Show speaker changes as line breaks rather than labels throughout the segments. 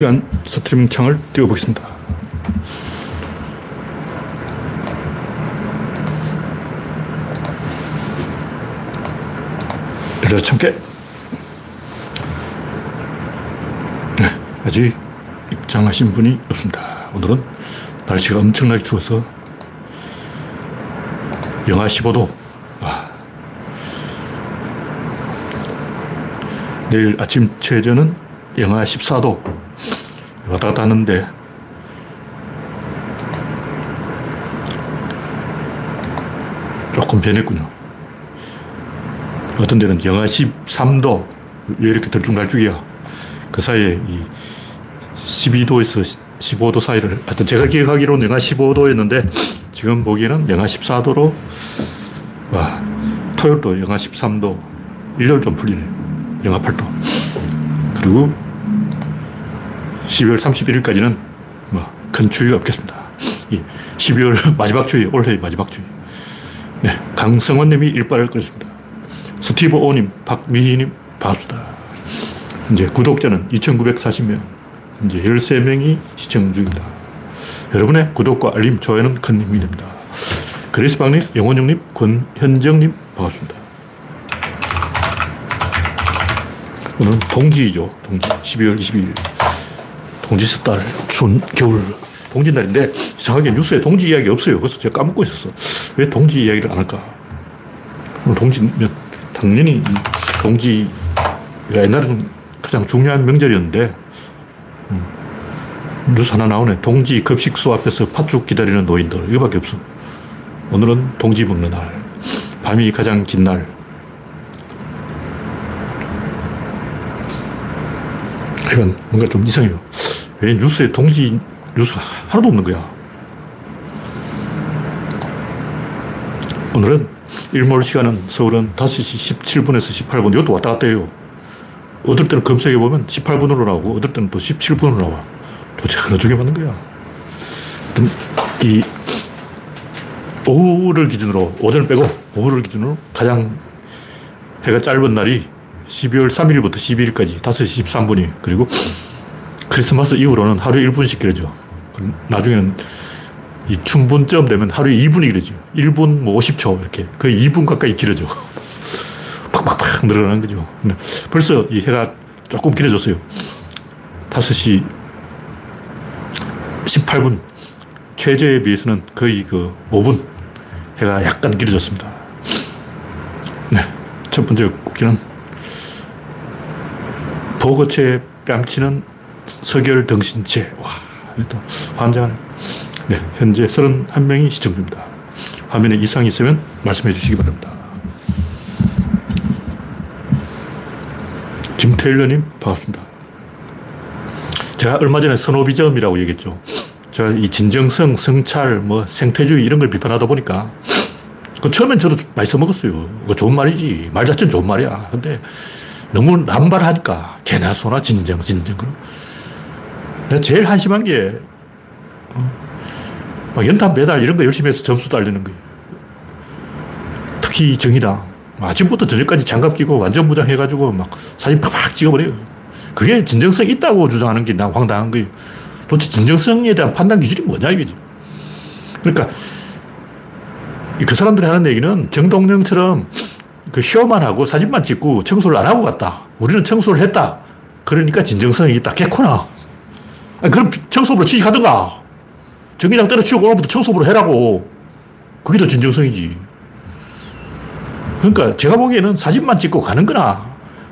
시간 스트리밍 창을 띄워보겠습니다. 열려 참깨. 네, 아직 입장하신 분이 없습니다. 오늘은 날씨가 엄청나게 추워서 영하 15도. 와. 내일 아침 최저는 영하 14도. 왔다 갔다 하는데 조금 변했군요. 어떤 데는 영하 13도 왜 이렇게 들쭉날쭉이야. 그 사이에 이 12도에서 15도 사이를 하여튼 제가 기억하기로는 영하 15도였는데 지금 보기에는 영하 14도로 와 토요일도 영하 13도 일요일 좀 풀리네 영하 8도 그리고 12월 31일까지는 뭐 큰 추위가 없겠습니다. 12월 마지막 추위, 올해 마지막 추위. 네, 강성원 님이 일발을 끌었습니다. 스티브 오님, 박미희 님, 반갑습니다. 이제 구독자는 2,940명, 이제 13명이 시청 중입니다. 여러분의 구독과 알림, 좋아요는 큰 힘이 됩니다. 그리스방님, 영원영님, 권현정님, 반갑습니다. 오늘 동지이죠. 동지. 12월 22일. 동지스 달, 추운 겨울, 동지날인데 이상하게 뉴스에 동지 이야기 없어요. 그래서 제가 까먹고 있었어. 왜 동지 이야기를 안 할까? 동지면 당연히 동지가 옛날에는 가장 중요한 명절이었는데 음, 뉴스 하나 나오네. 동지 급식소 앞에서 팥죽 기다리는 노인들. 이거밖에 없어. 오늘은 동지 먹는 날. 밤이 가장 긴 날. 이건 뭔가 좀 이상해요. 왜 뉴스에 동지 뉴스가 하나도 없는 거야. 오늘은 일몰 시간은 서울은 5시 17분에서 18분. 이것도 왔다 갔다 해요. 어떨 때는 검색해보면 18분으로 나오고, 어떨 때는 또 17분으로 나와. 도대체 어느 쪽에 맞는 거야? 이, 오후를 기준으로, 오전을 빼고, 오후를 기준으로 가장 해가 짧은 날이 12월 3일부터 12일까지 5시 13분이, 그리고 크리스마스 이후로는 하루에 1분씩 길어져. 나중에는 이 충분점 되면 하루에 2분이 길어져. 1분 뭐 50초 이렇게. 거의 2분 가까이 길어져. 팍팍팍 늘어나는 거죠. 네. 벌써 이 해가 조금 길어졌어요. 5시 18분. 최저에 비해서는 거의 그 5분 해가 약간 길어졌습니다. 네. 첫 번째 국기는 보거체 뺨치는 서결 등신체. 와, 또 환장하네. 네, 현재 31명이 시청 중입니다. 화면에 이상이 있으면 말씀해 주시기 바랍니다. 김태일러님, 반갑습니다. 제가 얼마 전에 선호비점이라고 얘기했죠. 제가 이 진정성, 성찰, 뭐 생태주의 이런 걸 비판하다 보니까 그 처음엔 저도 많이 써먹었어요. 그 좋은 말이지. 말 자체는 좋은 말이야. 근데 너무 남발하니까 개나 소나 진정, 진정. 내가 제일 한심한 게, 어, 막 연탄 배달 이런 거 열심히 해서 점수 달리는 거예요. 특히 정의당. 아침부터 저녁까지 장갑 끼고 완전 무장해가지고 막 사진 팍팍 찍어버려요. 그게 진정성 있다고 주장하는 게 난 황당한 거예요. 도대체 진정성에 대한 판단 기준이 뭐냐 이거지. 그러니까 그 사람들이 하는 얘기는 정동영처럼 그 쇼만 하고 사진만 찍고 청소를 안 하고 갔다. 우리는 청소를 했다. 그러니까 진정성이 있다. 개코나. 아니, 그럼 청소부로 취직하든가. 정기장 때려치우고 오늘부터 청소부로 해라고. 그게 더 진정성이지. 그러니까 제가 보기에는 사진만 찍고 가는 거나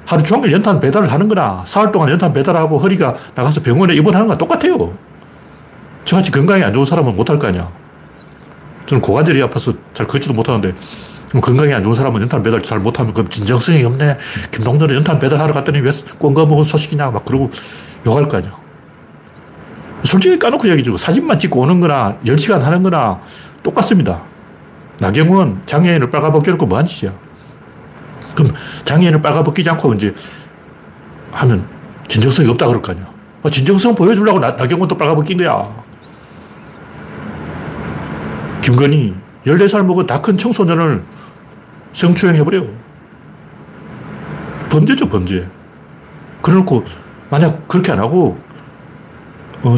하루 종일 연탄 배달을 하는 거나 사흘 동안 연탄 배달하고 허리가 나가서 병원에 입원하는 거 똑같아요. 저같이 건강이 안 좋은 사람은 못할 거 아니야. 저는 고관절이 아파서 잘 걷지도 못하는데 건강이 안 좋은 사람은 연탄 배달 잘 못하면 그럼 진정성이 없네. 김동전에 연탄 배달하러 갔더니 왜 꼰거 먹은 소식이냐 막 그러고 욕할 거 아니야. 솔직히 까놓고 얘기죠. 사진만 찍고 오는 거나 10시간 하는 거나 똑같습니다. 나경원 장애인을 빨가벗겨 놓고 뭐한 짓이야. 그럼 장애인을 빨가벗기지 않고 이제 하면 진정성이 없다 그럴 거 아니야. 아, 진정성 보여주려고 나, 나경원도 빨가벗긴 거야. 김건희 14살 먹은 다 큰 청소년을 성추행해버려. 범죄죠, 범죄. 그래놓고 만약 그렇게 안 하고 어,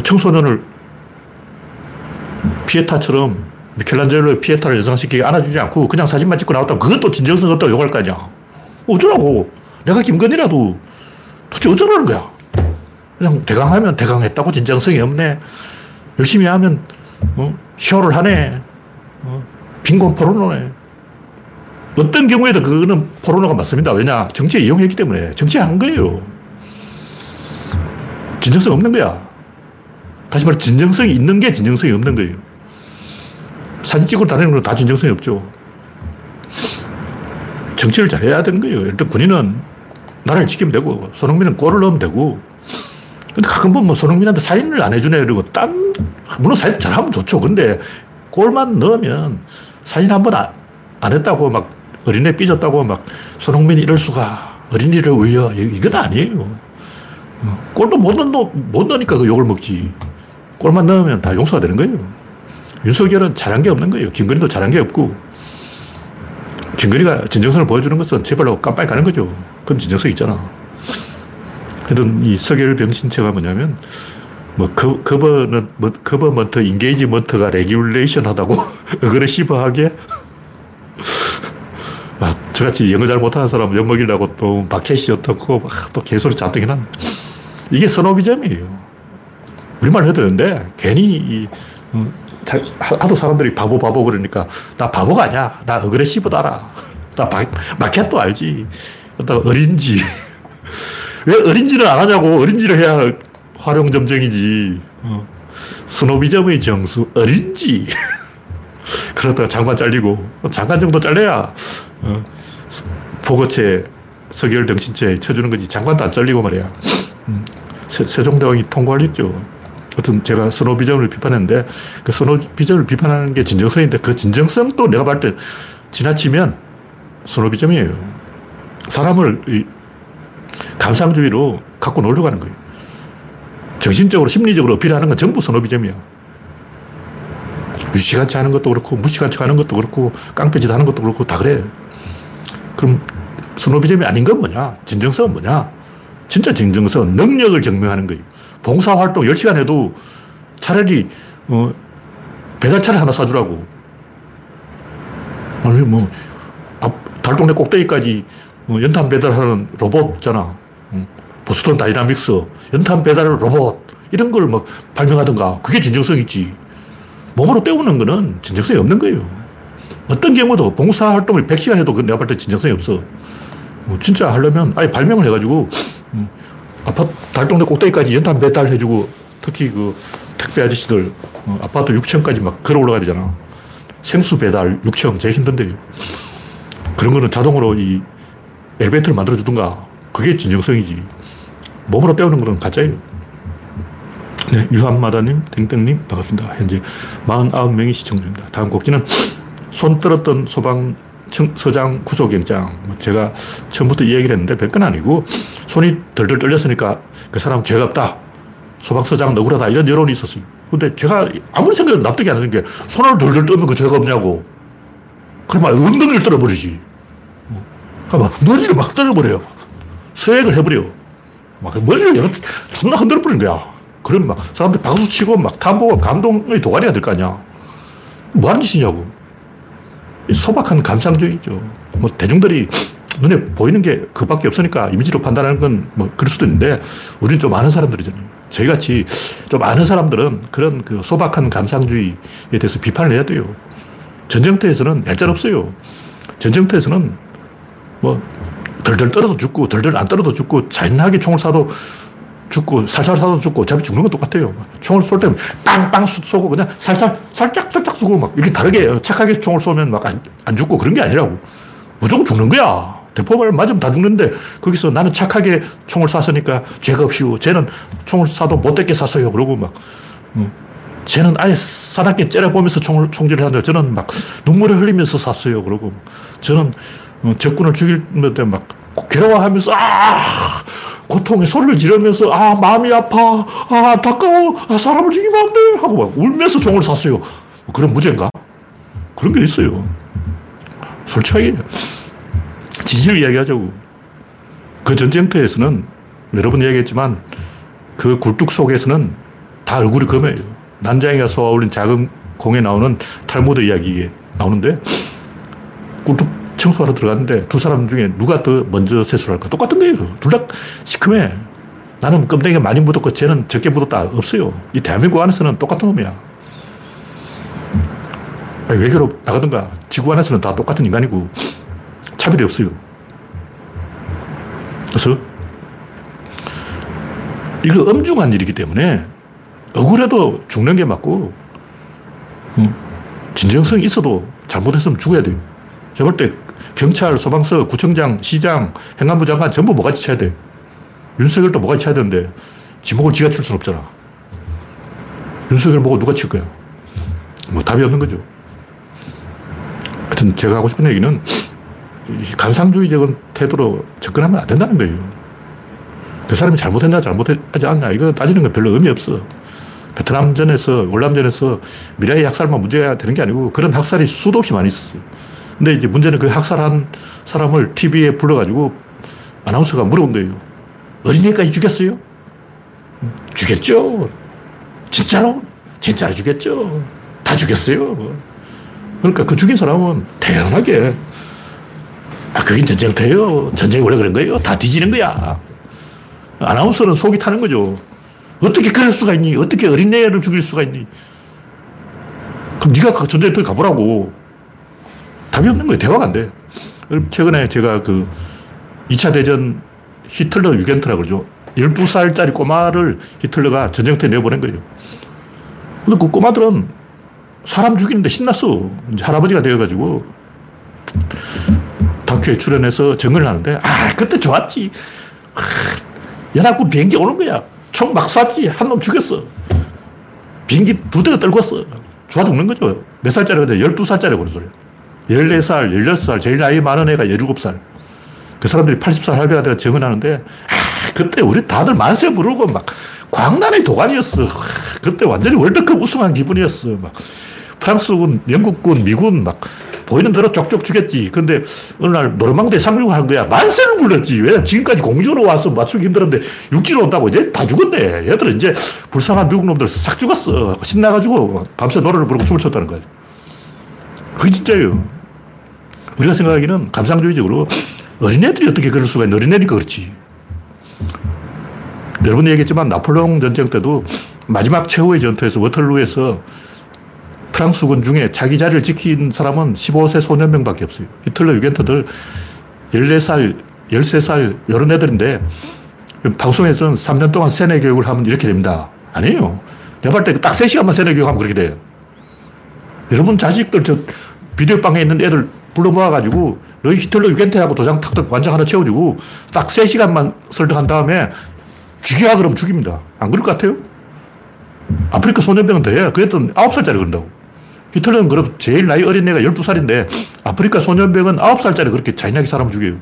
청소년을 피에타처럼 미켈란젤로의 피에타를 연상시키게 안아주지 않고 그냥 사진만 찍고 나왔다면 그것도 진정성 없다고 욕할 거 아니야. 어쩌라고. 내가 김건희라도 도대체 어쩌라는 거야. 그냥 대강하면 대강했다고 진정성이 없네. 열심히 하면 어? 쇼를 하네. 어? 빈곤 포르노네. 어떤 경우에도 그거는 포르노가 맞습니다. 왜냐? 정치에 이용했기 때문에. 정치한 거예요. 진정성 없는 거야. 다시 말해, 진정성이 있는 게 진정성이 없는 거예요. 사진 찍고 다니는 건 다 진정성이 없죠. 정치를 잘해야 되는 거예요. 일단 군인은 나라를 지키면 되고, 손흥민은 골을 넣으면 되고, 근데 가끔 보면 뭐 손흥민한테 사인을 안 해주네. 그리고 딴, 물론 사인 잘하면 좋죠. 근데 골만 넣으면 사인 한번안 했다고 막 어린애 삐졌다고 막 손흥민이 이럴 수가 어린이를 위여. 이건 아니에요. 어, 골도 못, 넣, 못 넣으니까 그 욕을 먹지. 골만 넣으면 다 용서가 되는 거예요. 윤석열은 잘한 게 없는 거예요. 김건희도 잘한 게 없고. 김건희가 진정성을 보여주는 것은 제발로 깜빡이 가는 거죠. 그건 진정성 있잖아. 하여튼 이 석열 병신체가 뭐냐면, 뭐, 거, 버는 뭐, government, engagement가 regulation 하다고, aggressive하게. 아, 저같이 영어 잘 못하는 사람 엿먹이려고 또 마켓이 어떻고, 또 개소리 잔뜩 해놨 이게 스노비즘이에요. 우리말 해도 되는데, 괜히 이, 어, 하도 사람들이 바보 바보 그러니까 나 바보가 아니야. 나 어그레시브다라. 나 마, 마켓도 알지. 어린지. 왜 어린지를 안 하냐고. 어린지를 해야 활용점정이지. 어. 스노비점의 정수, 어린지. 그러다가 장관 잘리고, 장관 정도 잘려야, 어. 보거체, 석열 등신체 쳐주는 거지. 장관도 안 잘리고 말이야. 음. 세, 종대왕이 통과했죠. 하여튼 제가 스노비즘을 비판했는데 그 스노비즘을 비판하는 게 진정성인데 그 진정성도 내가 봤을 때 지나치면 스노비즘이에요. 사람을 감상주의로 갖고 놀려고 하는 거예요. 정신적으로, 심리적으로 어필하는 건 전부 스노비즘이야. 유식한 체 하는 것도 그렇고, 무식한 체 하는 것도 그렇고, 깡패짓 하는 것도 그렇고, 다 그래. 그럼 스노비즘이 아닌 건 뭐냐? 진정성은 뭐냐? 진짜 진정성은 능력을 증명하는 거예요. 봉사활동 10시간 해도 차라리, 어, 배달차를 하나 사주라고. 아니, 뭐, 앞, 달동네 꼭대기까지 어, 연탄 배달하는 로봇 있잖아. 보스턴 다이나믹스, 연탄 배달 로봇, 이런 걸 막 발명하든가. 그게 진정성 있지. 몸으로 때우는 거는 진정성이 없는 거예요. 어떤 경우도 봉사활동을 100시간 해도 내가 볼 때 진정성이 없어. 어, 진짜 하려면 아예 발명을 해가지고, 음, 아파트 달동네 꼭대기까지 연탄 배달 해주고, 특히 그 택배 아저씨들, 어, 아파트 6층까지 막 걸어 올라가야 되잖아. 생수 배달 6층 제일 힘든데. 그런 거는 자동으로 이 엘리베이터를 만들어 주든가. 그게 진정성이지. 몸으로 때우는 거는 가짜예요. 네, 유한마다님, 땡땡님, 반갑습니다. 현재 49명이 시청 중입니다. 다음 곡지는 손 떨었던 소방 서장 구속영장. 뭐 제가 처음부터 이야기를 했는데 별건 아니고 손이 덜덜 떨렸으니까 그 사람 죄가 없다. 소방서장 억울하다. 이런 여론이 있었어요. 근데 제가 아무리 생각해도 납득이 안 되는 게 손을 덜덜 떨면 그 죄가 없냐고. 그러면 엉덩이를 떨어버리지. 그러니까 막 머리를 막 떨어버려요. 서액을 해버려. 막 머리를 여러 존나 흔들어버린 거야. 그럼 막 사람들 박수 치고 막 탐보고 감동의 도가니가 될 거 아니야. 뭐 하는 짓이냐고. 소박한 감상주의죠. 뭐 대중들이 눈에 보이는 게 그밖에 없으니까 이미지로 판단하는 건 뭐 그럴 수도 있는데 우리는 좀 아는 사람들이잖아요. 저희 같이 좀 아는 사람들은 그런 그 소박한 감상주의에 대해서 비판을 해야 돼요. 전쟁터에서는 얄짤없어요. 전쟁터에서는 뭐 덜덜 떨어도 죽고 덜덜 안 떨어도 죽고 잔인하게 총을 쏴도 죽고 살살 쏴도 죽고 어차피 죽는 건 똑같아요. 총을 쏠 때는 빵빵 쏘고 그냥 살살 살짝 살짝 쏘고 막 이렇게 다르게 착하게 총을 쏘면 막안 안 죽고 그런 게 아니라고. 무조건 죽는 거야. 대포발 맞으면 다 죽는데 거기서 나는 착하게 총을 쐈으니까 죄가 없이요. 쟤는 총을 쏴도 못되게 쐈어요. 그러고 막 음. 쟤는 아예 사납게 째려보면서 총을 총질을 하는데 저는 막 눈물을 흘리면서 쐈어요. 그러고 저는 어, 적군을 죽이는데 막 괴로워하면서 아 고통에 소리를 지르면서 아 마음이 아파 아 안타까워 아 사람을 죽이면 안 돼 하고 막 울면서 총을 쐈어요. 뭐 그런 무죄인가? 그런 게 있어요. 솔직하게 진실을 이야기하자고. 그 전쟁터에서는 여러 번 이야기했지만 그 굴뚝 속에서는 다 얼굴이 검해요. 난장이가 쏘아올린 작은 공에 나오는 탈모드 이야기에 나오는데 꿀뚝 청소하러 들어갔는데 두 사람 중에 누가 더 먼저 세수를 할까? 똑같은 거예요. 둘 다 시큼해. 나는 껌댕이가 많이 묻었고 쟤는 적게 묻었다. 없어요. 이 대한민국 안에서는 똑같은 놈이야. 외교로 나가든가 지구 안에서는 다 똑같은 인간이고 차별이 없어요. 그래서 이거 엄중한 일이기 때문에 억울해도 죽는 게 맞고 음, 진정성이 있어도 잘못했으면 죽어야 돼요. 제가 볼때 경찰, 소방서, 구청장, 시장, 행안부 장관 전부 뭐가지 쳐야 돼. 윤석열도 뭐가지 쳐야 되는데 지목을 지가 칠 수는 없잖아. 윤석열 보고 누가 칠 거야? 뭐 답이 없는 거죠. 하여튼 제가 하고 싶은 얘기는 감상주의적인 태도로 접근하면 안 된다는 거예요. 그 사람이 잘못했나 잘못하지 않나 이거 따지는 건 별로 의미 없어. 베트남전에서 월남전에서 미라의 학살만 문제가 되는 게 아니고 그런 학살이 수도 없이 많이 있었어요. 근데 이제 문제는 그 학살한 사람을 TV에 불러가지고 아나운서가 물어본 거예요. 어린애까지 죽였어요? 죽였죠. 진짜로? 진짜로 죽였죠. 다 죽였어요. 그러니까 그 죽인 사람은 태연하게 아, 그긴 전쟁터예요. 전쟁이 원래 그런 거예요. 다 뒤지는 거야. 아나운서는 속이 타는 거죠. 어떻게 그럴 수가 있니? 어떻게 어린애를 죽일 수가 있니? 그럼 네가 그 전쟁터에 가보라고. 답이 없는 거예요. 대화가 안 돼. 최근에 제가 그 2차 대전 히틀러 유겐트라고 그러죠. 12살짜리 꼬마를 히틀러가 전쟁터에 내보낸 거예요. 근데 그 꼬마들은 사람 죽이는데 신났어. 이제 할아버지가 되어가지고 다큐에 출연해서 정을 하는데, 아, 그때 좋았지. 아, 연합군 비행기 오는 거야. 총 막 쐈지. 한 놈 죽였어. 비행기 두 대가 떨궜어. 좋아 죽는 거죠. 몇 살짜리가 12살짜리 그런 소리 14살, 16살, 제일 나이 많은 애가 17살. 그 사람들이 80살 할배가 돼가 정언하는데, 아, 그때 우리 다들 만세 부르고 막 광란의 도가니였어. 그때 완전히 월드컵 우승한 기분이었어. 막 프랑스군, 영국군, 미군 막 보이는 대로 쪽쪽 죽였지. 근데 어느 날 노르망디에 상륙을 한 거야. 만세를 불렀지. 왜? 지금까지 공주로 와서 맞추기 힘들었는데 육지로 온다고 이제 다 죽었네. 얘들은 이제 불쌍한 미국 놈들 싹 죽었어. 신나가지고 밤새 노래를 부르고 춤을 췄다는 거야. 그게 진짜예요. 우리가 생각하기는 감상주의적으로 어린애들이 어떻게 그럴 수가 있는 어린애니까 그렇지. 여러분이 얘기했지만 나폴레옹 전쟁 때도 마지막 최후의 전투에서 워털루에서 프랑스군 중에 자기 자리를 지킨 사람은 15세 소년명 밖에 없어요. 히틀러 유겐트들 14살, 13살 이런 애들인데 방송에서는 3년 동안 세뇌 교육을 하면 이렇게 됩니다. 아니에요. 내가 볼 때 딱 3시간만 세뇌 교육하면 그렇게 돼요. 여러분 자식들 저 비디오 방에 있는 애들 불러 모아가지고 너희 히틀러 유겐트하고 도장 탁탁 완장 하나 채워주고 딱 3시간만 설득한 다음에 죽여야 그러면 죽입니다. 안 그럴 것 같아요? 아프리카 소년병은 돼. 그랬더니 9살짜리 그런다고. 히틀러는 그래도 제일 나이 어린 애가 12살인데 아프리카 소년병은 9살짜리 그렇게 잔인하게 사람 죽여요.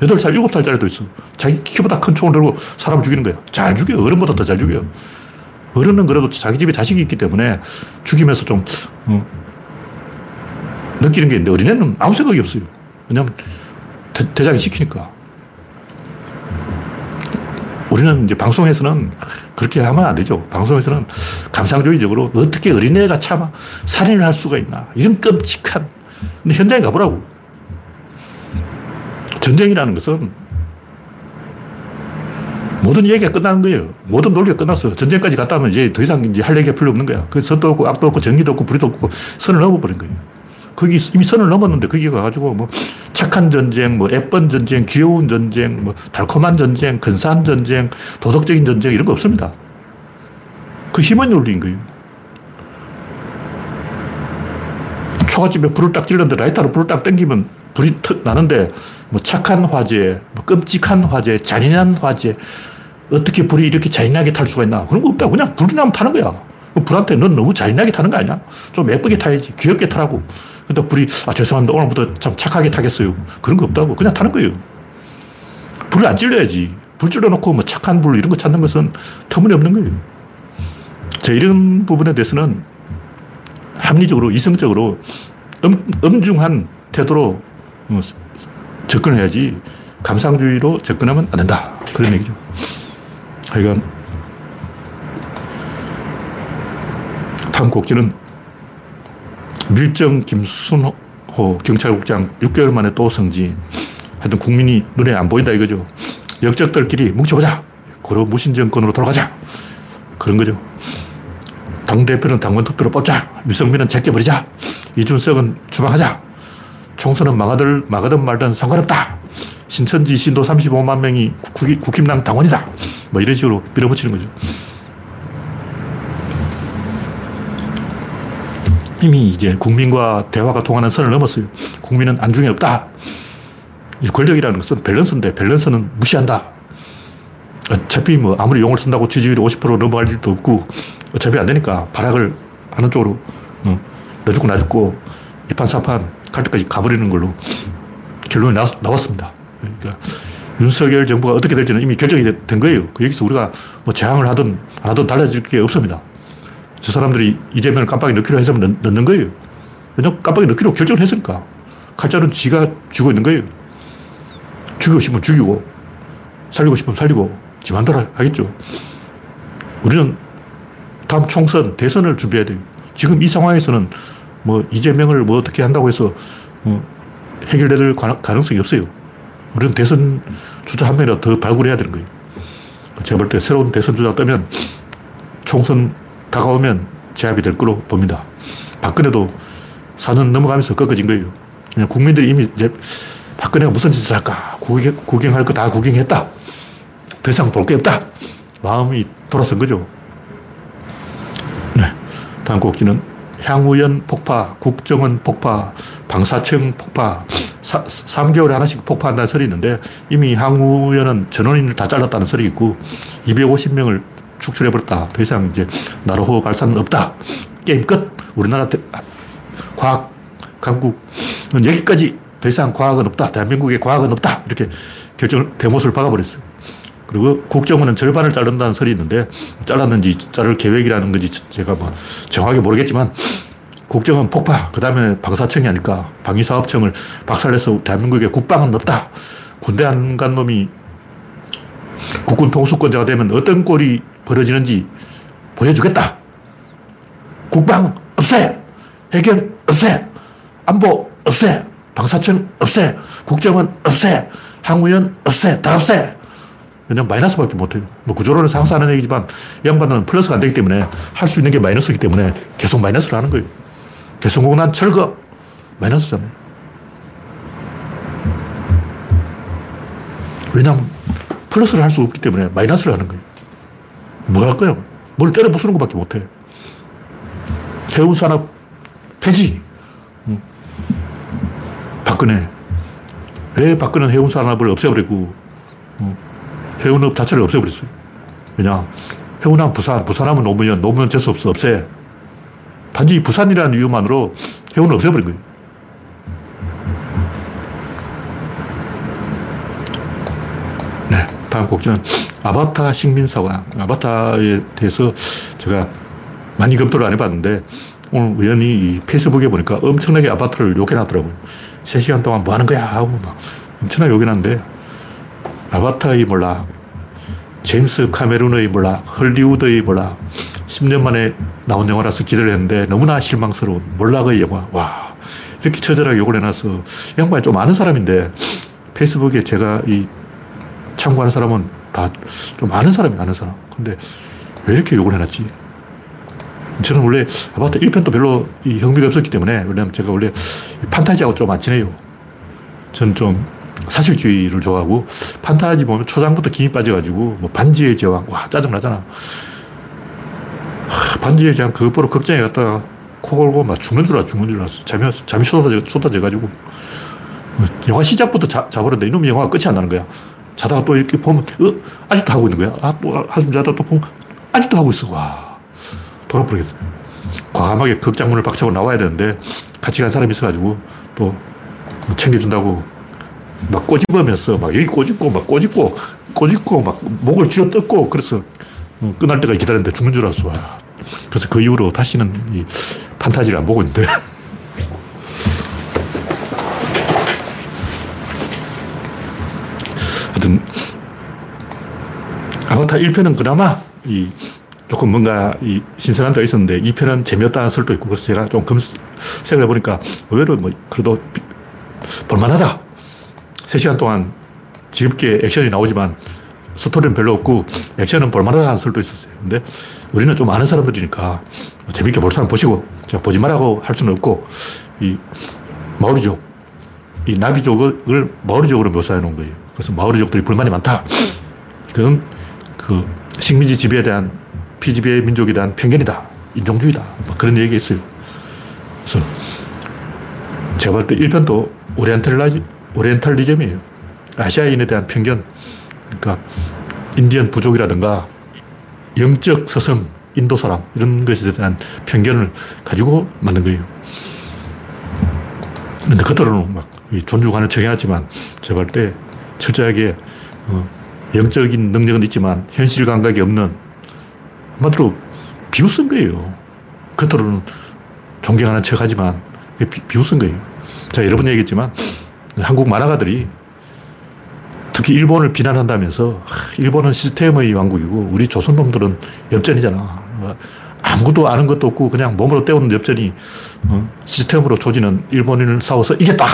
8살, 7살짜리도 있어. 자기 키보다 큰 총을 들고 사람 죽이는 거야. 잘 죽여요. 어른보다 더 잘 죽여요. 어른은 그래도 자기 집에 자식이 있기 때문에 죽이면서 좀, 어, 느끼는 게 있는데 어린애는 아무 생각이 없어요. 왜냐면 대, 대장이 시키니까. 우리는 이제 방송에서는 그렇게 하면 안 되죠. 방송에서는 감상주의적으로 어떻게 어린애가 참 살인을 할 수가 있나. 이런 끔찍한. 근데 현장에 가보라고. 전쟁이라는 것은 모든 얘기가 끝나는 거예요. 모든 논리가 끝났어. 전쟁까지 갔다 오면 이제 더 이상 이제 할 얘기가 필요 없는 거야. 그 선도 없고 악도 없고 정의도 없고 불의도 없고 선을 넘어버린 거예요. 거기 이미 선을 넘었는데 거기 가가지고 뭐 착한 전쟁, 뭐 예쁜 전쟁, 귀여운 전쟁, 뭐 달콤한 전쟁, 근사한 전쟁, 도덕적인 전쟁 이런 거 없습니다. 그 힘은 논리인 거예요. 초가집에 불을 딱 질렀는데 라이터로 불을 딱 땡기면 불이 나는데 뭐 착한 화재, 뭐 끔찍한 화재, 잔인한 화재, 어떻게 불이 이렇게 잔인하게 탈 수가 있나? 그런 거 없다. 그냥 불이 나면 타는 거야. 불한테 넌 너무 잔인하게 타는 거 아니야? 좀 예쁘게 타야지. 귀엽게 타라고. 근데 불이, 아, 죄송합니다. 오늘부터 참 착하게 타겠어요. 그런 거 없다고. 그냥 타는 거예요. 불을 안 찔러야지. 불 찔러놓고 뭐 착한 불 이런 거 찾는 것은 터무니없는 거예요. 자, 이런 부분에 대해서는 합리적으로, 이성적으로 엄, 엄중한 태도로 어, 접근해야지 감상주의로 접근하면 안 된다. 그런 얘기죠. 하여간 다음 곡지는 밀정 김순호 경찰국장 6개월 만에 또 승진. 하여튼 국민이 눈에 안 보인다 이거죠. 역적들끼리 뭉쳐보자. 고로 무신정권으로 돌아가자. 그런 거죠. 당대표는 당원 투표로 뽑자. 유승민은 제껴버리자. 이준석은 주방하자. 총선은 망하들, 망하든 말든 상관없다. 신천지 신도 35만 명이 국힘당 당원이다. 뭐 이런 식으로 밀어붙이는 거죠. 이미 이제 국민과 대화가 통하는 선을 넘었어요. 국민은 안중에 없다. 권력이라는 것은 밸런스인데 밸런스는 무시한다. 어차피 뭐 아무리 용을 쓴다고 지지율이 50% 넘어갈 일도 없고 어차피 안 되니까 발악을 하는 쪽으로 어, 너 죽고 나 죽고 이판사판 갈 때까지 가버리는 걸로 결론이 나, 왔습니다 그러니까 윤석열 정부가 어떻게 될지는 이미 결정이 된 거예요. 그 여기서 우리가 뭐 제항을 하든 안 하든 달라질 게 없습니다. 저 사람들이 이재명을 깜빡이 넣기로 해서 넣, 는 거예요. 왜냐면 깜빡이 넣기로 결정을 했으니까. 칼자는 지가 쥐고 있는 거예요. 죽이고 싶으면 죽이고, 살리고 싶으면 살리고, 지 맘대로 하겠죠. 우리는 다음 총선, 대선을 준비해야 돼요. 지금 이 상황에서는 뭐 이재명을 뭐 어떻게 한다고 해서 어 해결될 가능성이 없어요. 우리는 대선 주자 한 명이라도 더 발굴해야 되는 거예요. 제가 볼 때 새로운 대선 주자가 뜨면 총선 다가오면 제압이 될 거로 봅니다. 박근혜도 4년 넘어가면서 꺾어진 거예요. 그냥 국민들이 이미 이제 박근혜가 무슨 짓을 할까? 구경, 구경할 거 다 구경했다. 더 이상 볼 게 없다. 마음이 돌아선 거죠. 네. 다음 곡지는 향후연 폭파, 국정원 폭파, 방사청 폭파, 사, 3개월에 하나씩 폭파한다는 설이 있는데 이미 향후연은 전원인을 다 잘랐다는 설이 있고 250명을 축출해버렸다. 더 이상 이제 나로호 발사는 없다. 게임 끝. 우리나라 대, 과학 강국은 여기까지 더 이상 과학은 없다. 대한민국에 과학은 없다. 이렇게 결정, 대못을 박아버렸어요. 그리고 국정원은 절반을 자른다는 설이 있는데 잘랐는지 자를 계획이라는 건지 제가 뭐 정확하게 모르겠지만 국정원 폭파, 그 다음에 방사청이 아닐까. 방위사업청을 박살내서 대한민국에 국방은 없다. 군대 안 간 놈이 국군 통수권자가 되면 어떤 꼴이 벌어지는지 보여주겠다. 국방 없애! 해경 없애! 안보 없애! 방사청 없애! 국정원 없애! 항우연 없애! 다 없애! 왜냐면 마이너스밖에 못해요. 뭐 구조론을 상상하는 얘기지만 양반은 플러스가 안 되기 때문에 할 수 있는 게 마이너스이기 때문에 계속 마이너스를 하는 거예요. 개성공단 철거! 마이너스잖아요. 왜냐면 플러스를 할 수 없기 때문에 마이너스를 하는 거예요. 뭐 할까요? 뭘 때려 부수는 것밖에 못해. 해운 산업 폐지. 박근혜. 왜 박근혜는 해운 산업을 없애버리고, 해운업 자체를 없애버렸어요. 왜냐. 해운하면 부산, 부산하면 노무현, 노무현 재수 없어, 없애. 단지 부산이라는 이유만으로 해운을 없애버린 거예요. 네. 다음 곡지는 아바타 식민사관. 아바타에 대해서 제가 많이 검토를 안 해봤는데 오늘 우연히 페이스북에 보니까 엄청나게 아바타를 욕해놨더라고요. 3시간 동안 뭐 하는 거야? 하고 막 엄청나게 욕해놨는데 아바타의 몰락, 제임스 카메룬의 몰락, 헐리우드의 몰락, 10년 만에 나온 영화라서 기대를 했는데 너무나 실망스러운 몰락의 영화. 와, 이렇게 처절하게 욕을 해놔서 양반이 좀 아는 사람인데 페이스북에 제가 이 참고하는 사람은 다 좀 아는 사람이 아는 사람. 근데 왜 이렇게 욕을 해놨지? 저는 원래 아바타 1편도 별로 이 흥미가 없었기 때문에, 왜냐면 제가 원래 판타지하고 좀 안 친해요. 저는 좀 사실주의를 좋아하고, 판타지 보면 초장부터 김이 빠져가지고, 뭐 반지의 제왕, 와, 짜증나잖아. 하, 반지의 제왕 그것 보러 극장에 갔다가 코 골고 막 죽는 줄 알아, 죽는 줄 알았어. 잠이, 잠이 쏟아져, 쏟아져가지고. 영화 시작부터 자, 자버렸는데 이놈이 영화가 끝이 안 나는 거야. 자다가 또 이렇게 보면, 어? 아직도 하고 있는 거야. 아, 또 한숨 자다 또 보면, 아직도 하고 있어. 와. 돌아버리겠다. 과감하게 극장문을 박차고 나와야 되는데, 같이 간 사람이 있어가지고, 또 챙겨준다고 막 꼬집으면서, 막 여기 꼬집고, 막 꼬집고, 꼬집고, 막 목을 쥐어 뜯고, 그래서 끝날 때까지 기다렸는데 죽는 줄 알았어. 와. 그래서 그 이후로 다시는 이 판타지를 안 보고 있는데. 아바타 1편은 그나마 이 조금 뭔가 이 신선한 데 있었는데 2편은 재미없다는 설도 있고 그래서 제가 좀 검색을 해보니까 의외로 뭐 그래도 볼만하다. 3시간 동안 지겹게 액션이 나오지만 스토리는 별로 없고 액션은 볼만하다는 설도 있었어요. 근데 우리는 좀 아는 사람들이니까 재밌게 볼 사람 보시고 제가 보지 말라고 할 수는 없고 이 마오리족, 이 나비족을 마오리족으로 묘사해 놓은 거예요. 그래서 마오리족들이 불만이 많다. 그건 그 식민지 지배에 대한 피지배 민족에 대한 편견이다. 인종주의다. 뭐 그런 얘기가 있어요. 그래서 제가 볼때 1편도 오리엔탈라지, 오리엔탈리즘이에요. 아시아인에 대한 편견. 그러니까 인디언 부족이라든가 영적 서성, 인도 사람 이런 것에 대한 편견을 가지고 만든 거예요. 근데 그들은 막 존중하는 척 해놨지만 제가 볼 때 철저하게 어, 영적인 능력은 있지만 현실 감각이 없는 한마디로 비웃은 거예요. 겉으로는 존경하는 척 하지만 비, 비웃은 거예요. 제가 여러 번 얘기했지만 한국 만화가들이 특히 일본을 비난한다면서 일본은 시스템의 왕국이고 우리 조선놈들은 엽전이잖아. 아무것도 아는 것도 없고 그냥 몸으로 때우는 엽전이 어? 시스템으로 조지는 일본인을 싸워서 이겼다.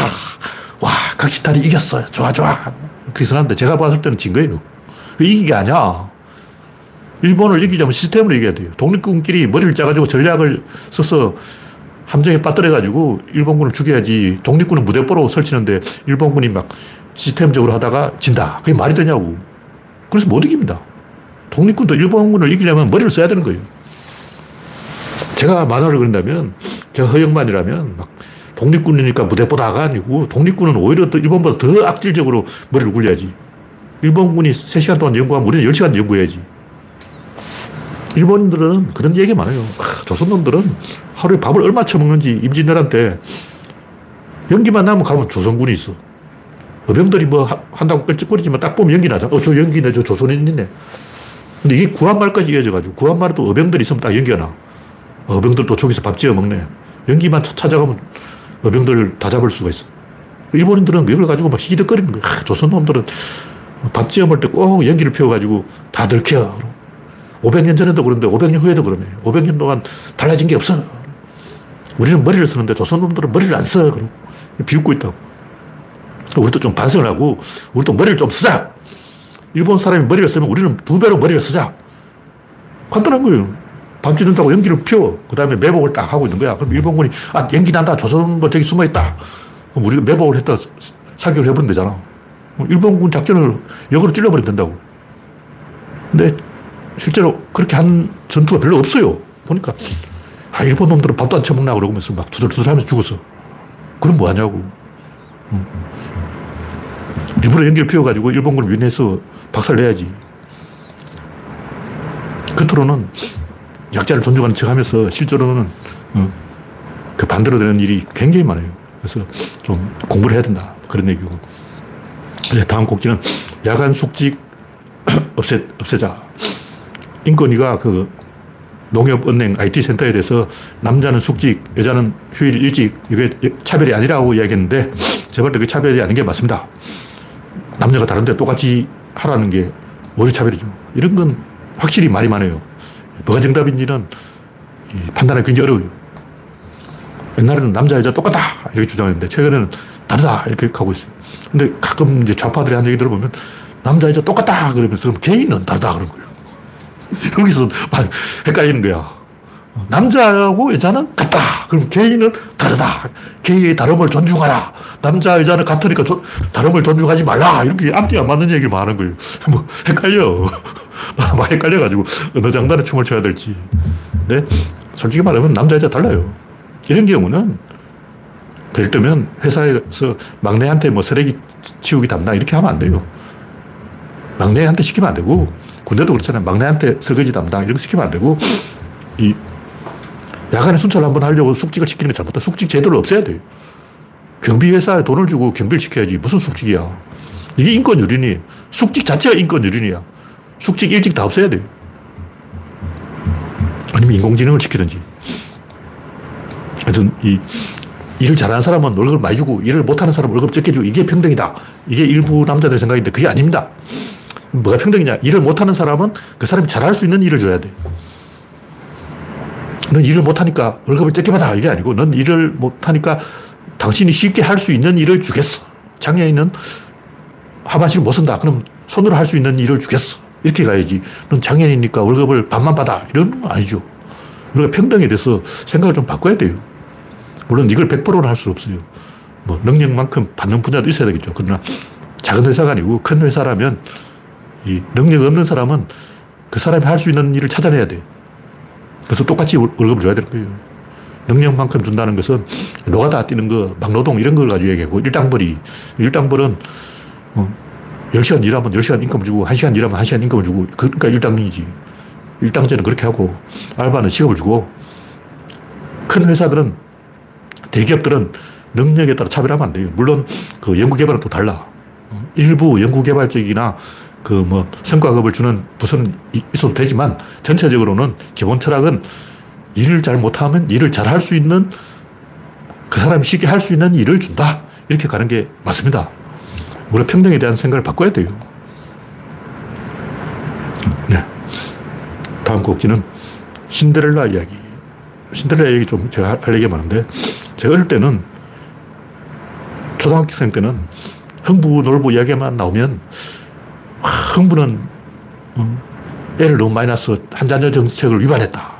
와, 각시탈이 이겼어요. 좋아, 좋아. 그렇게 선하는데 제가 봤을 때는 진 거예요. 이긴 게 아니야. 일본을 이기려면 시스템으로 이겨야 돼요. 독립군끼리 머리를 짜가지고 전략을 써서 함정에 빠뜨려가지고 일본군을 죽여야지 독립군은 무대포로 설치는데 일본군이 막 시스템적으로 하다가 진다. 그게 말이 되냐고. 그래서 못 이깁니다. 독립군도 일본군을 이기려면 머리를 써야 되는 거예요. 제가 만화를 그린다면, 제가 허영만이라면 막 독립군이니까 무대포다가 아니고 독립군은 오히려 더 일본보다 더 악질적으로 머리를 굴려야지. 일본군이 3시간 동안 연구하면 우리는 10시간 연구해야지. 일본인들은 그런 얘기 많아요. 아, 조선놈들은 하루에 밥을 얼마 처먹는지 임진왜란 때 연기만 나면 가면 조선군이 있어. 어병들이 뭐 한다고 껄쩍거리지만 딱 보면 연기 나잖아. 어, 저 연기네, 저 조선인이네. 근데 이게 구한말까지 이어져가지고 구한말에도 어병들이 있으면 딱 연기가 나. 어병들도 저기서 밥 지어 먹네. 연기만 찾아가면 어병들을 다 잡을 수가 있어. 일본인들은 이걸 가지고 막 희덕거리는 거야. 아, 조선 놈들은 밥 지어 먹을 때 꼭 연기를 피워가지고 다 들켜. 500년 전에도 그런데 500년 후에도 그러네. 500년 동안 달라진 게 없어. 우리는 머리를 쓰는데 조선 놈들은 머리를 안 써. 그러고 비웃고 있다고. 우리도 좀 반성을 하고 우리도 머리를 좀 쓰자. 일본 사람이 머리를 쓰면 우리는 두 배로 머리를 쓰자. 간단한 거예요. 밤 지른다고 연기를 피워. 그 다음에 매복을 딱 하고 있는 거야. 그럼 일본군이, 아, 연기 난다. 조선 뭐 저기 숨어 있다. 그럼 우리가 매복을 했다. 사격을 해버리면 되잖아. 일본군 작전을 역으로 찔러버리면 된다고. 근데 실제로 그렇게 한 전투가 별로 없어요. 보니까, 아, 일본 놈들은 밥도 안 처먹나 그러면서 막 두들두들 하면서 죽었어. 그럼 뭐 하냐고. 응. 일부러 연기를 피워가지고 일본군을 위해서 박살 내야지. 겉으로는 약자를 존중하는 척 하면서 실제로는 어, 그 반대로 되는 일이 굉장히 많아요. 그래서 좀 공부를 해야 된다. 그런 얘기고. 다음 곡지는 야간 숙직 없애, 없애자. 인권위가 그 농협은행 IT센터에 대해서 남자는 숙직, 여자는 휴일 일찍, 이게 차별이 아니라고 이야기했는데, 제발 그게 차별이 아닌 게 맞습니다. 남녀가 다른데 똑같이 하라는 게 뭐지 차별이죠. 이런 건 확실히 말이 많아요. 뭐가 정답인지는 판단하기 굉장히 어려워요. 옛날에는 남자, 여자 똑같다! 이렇게 주장했는데, 최근에는 다르다! 이렇게 가고 있어요. 근데 가끔 이제 좌파들이 한 얘기 들어보면, 남자, 여자 똑같다! 그러면서, 그럼 개인은 다르다! 그런 거예요. 여기서 막 헷갈리는 거야. 남자하고 여자는 같다. 그럼 게이는 다르다. 게이의 다름을 존중하라. 남자, 여자는 같으니까 조, 다름을 존중하지 말라. 이렇게 앞뒤 안 맞는 얘기를 하는 거예요. 뭐, 헷갈려. 막 헷갈려가지고 어느 장단에 춤을 춰야 될지. 근데 솔직히 말하면 남자, 여자 달라요. 이런 경우는 예를 들면 회사에서 막내한테 뭐 쓰레기 치우기 담당 이렇게 하면 안 돼요. 막내한테 시키면 안 되고 군대도 그렇잖아요. 막내한테 설거지 담당 이런 거 시키면 안 되고 이 야간에 순찰을 한번 하려고 숙직을 시키는 게 잘못다. 숙직 제도를 없애야 돼요. 경비회사에 돈을 주고 경비를 시켜야지. 무슨 숙직이야. 이게 인권 유린이 숙직 자체가 인권 유린이야. 숙직 일찍 다 없애야 돼요. 아니면 인공지능을 시키든지. 하여튼, 이, 일을 잘하는 사람은 월급을 많이 주고, 일을 못하는 사람은 월급 적게 주고, 이게 평등이다. 이게 일부 남자들 생각인데, 그게 아닙니다. 뭐가 평등이냐. 일을 못하는 사람은 그 사람이 잘할 수 있는 일을 줘야 돼. 넌 일을 못하니까 월급을 적게 받아. 이게 아니고 넌 일을 못하니까 당신이 쉽게 할 수 있는 일을 주겠어. 장애인은 하반신을 못 쓴다. 그럼 손으로 할 수 있는 일을 주겠어. 이렇게 가야지. 넌 장애인이니까 월급을 반만 받아. 이런 건 아니죠. 우리가 평등에 대해서 생각을 좀 바꿔야 돼요. 물론 이걸 100%는 할 수 없어요. 뭐 능력만큼 받는 분야도 있어야 되겠죠. 그러나 작은 회사가 아니고 큰 회사라면 이 능력 없는 사람은 그 사람이 할 수 있는 일을 찾아내야 돼. 그래서 똑같이 월급을 줘야 되는 거예요. 능력만큼 준다는 것은 노가다 뛰는 거, 막노동 이런 걸 가지고 얘기하고 일당벌이. 일당벌은 어, 10시간 일하면 10시간 임금을 주고 1시간 일하면 1시간 임금을 주고 그러니까 일당이지. 일당제는 그렇게 하고 알바는 시급을 주고 큰 회사들은 대기업들은 능력에 따라 차별하면 안 돼요. 물론 그 연구개발은 또 달라. 일부 연구개발적이나 그 뭐 성과급을 주는 부서는 있어도 되지만 전체적으로는 기본 철학은 일을 잘 못하면 일을 잘 할 수 있는 그 사람이 쉽게 할 수 있는 일을 준다. 이렇게 가는 게 맞습니다. 우리가 평등에 대한 생각을 바꿔야 돼요. 네. 다음 곡지는 신데렐라 이야기. 신데렐라 이야기 좀 제가 할 얘기가 많은데, 제가 어릴 때는, 초등학생 때는 흥부, 놀부 이야기만 나오면, 흥부는 어, 애를 너무 많이 낳아서 한자녀 정책을 위반했다.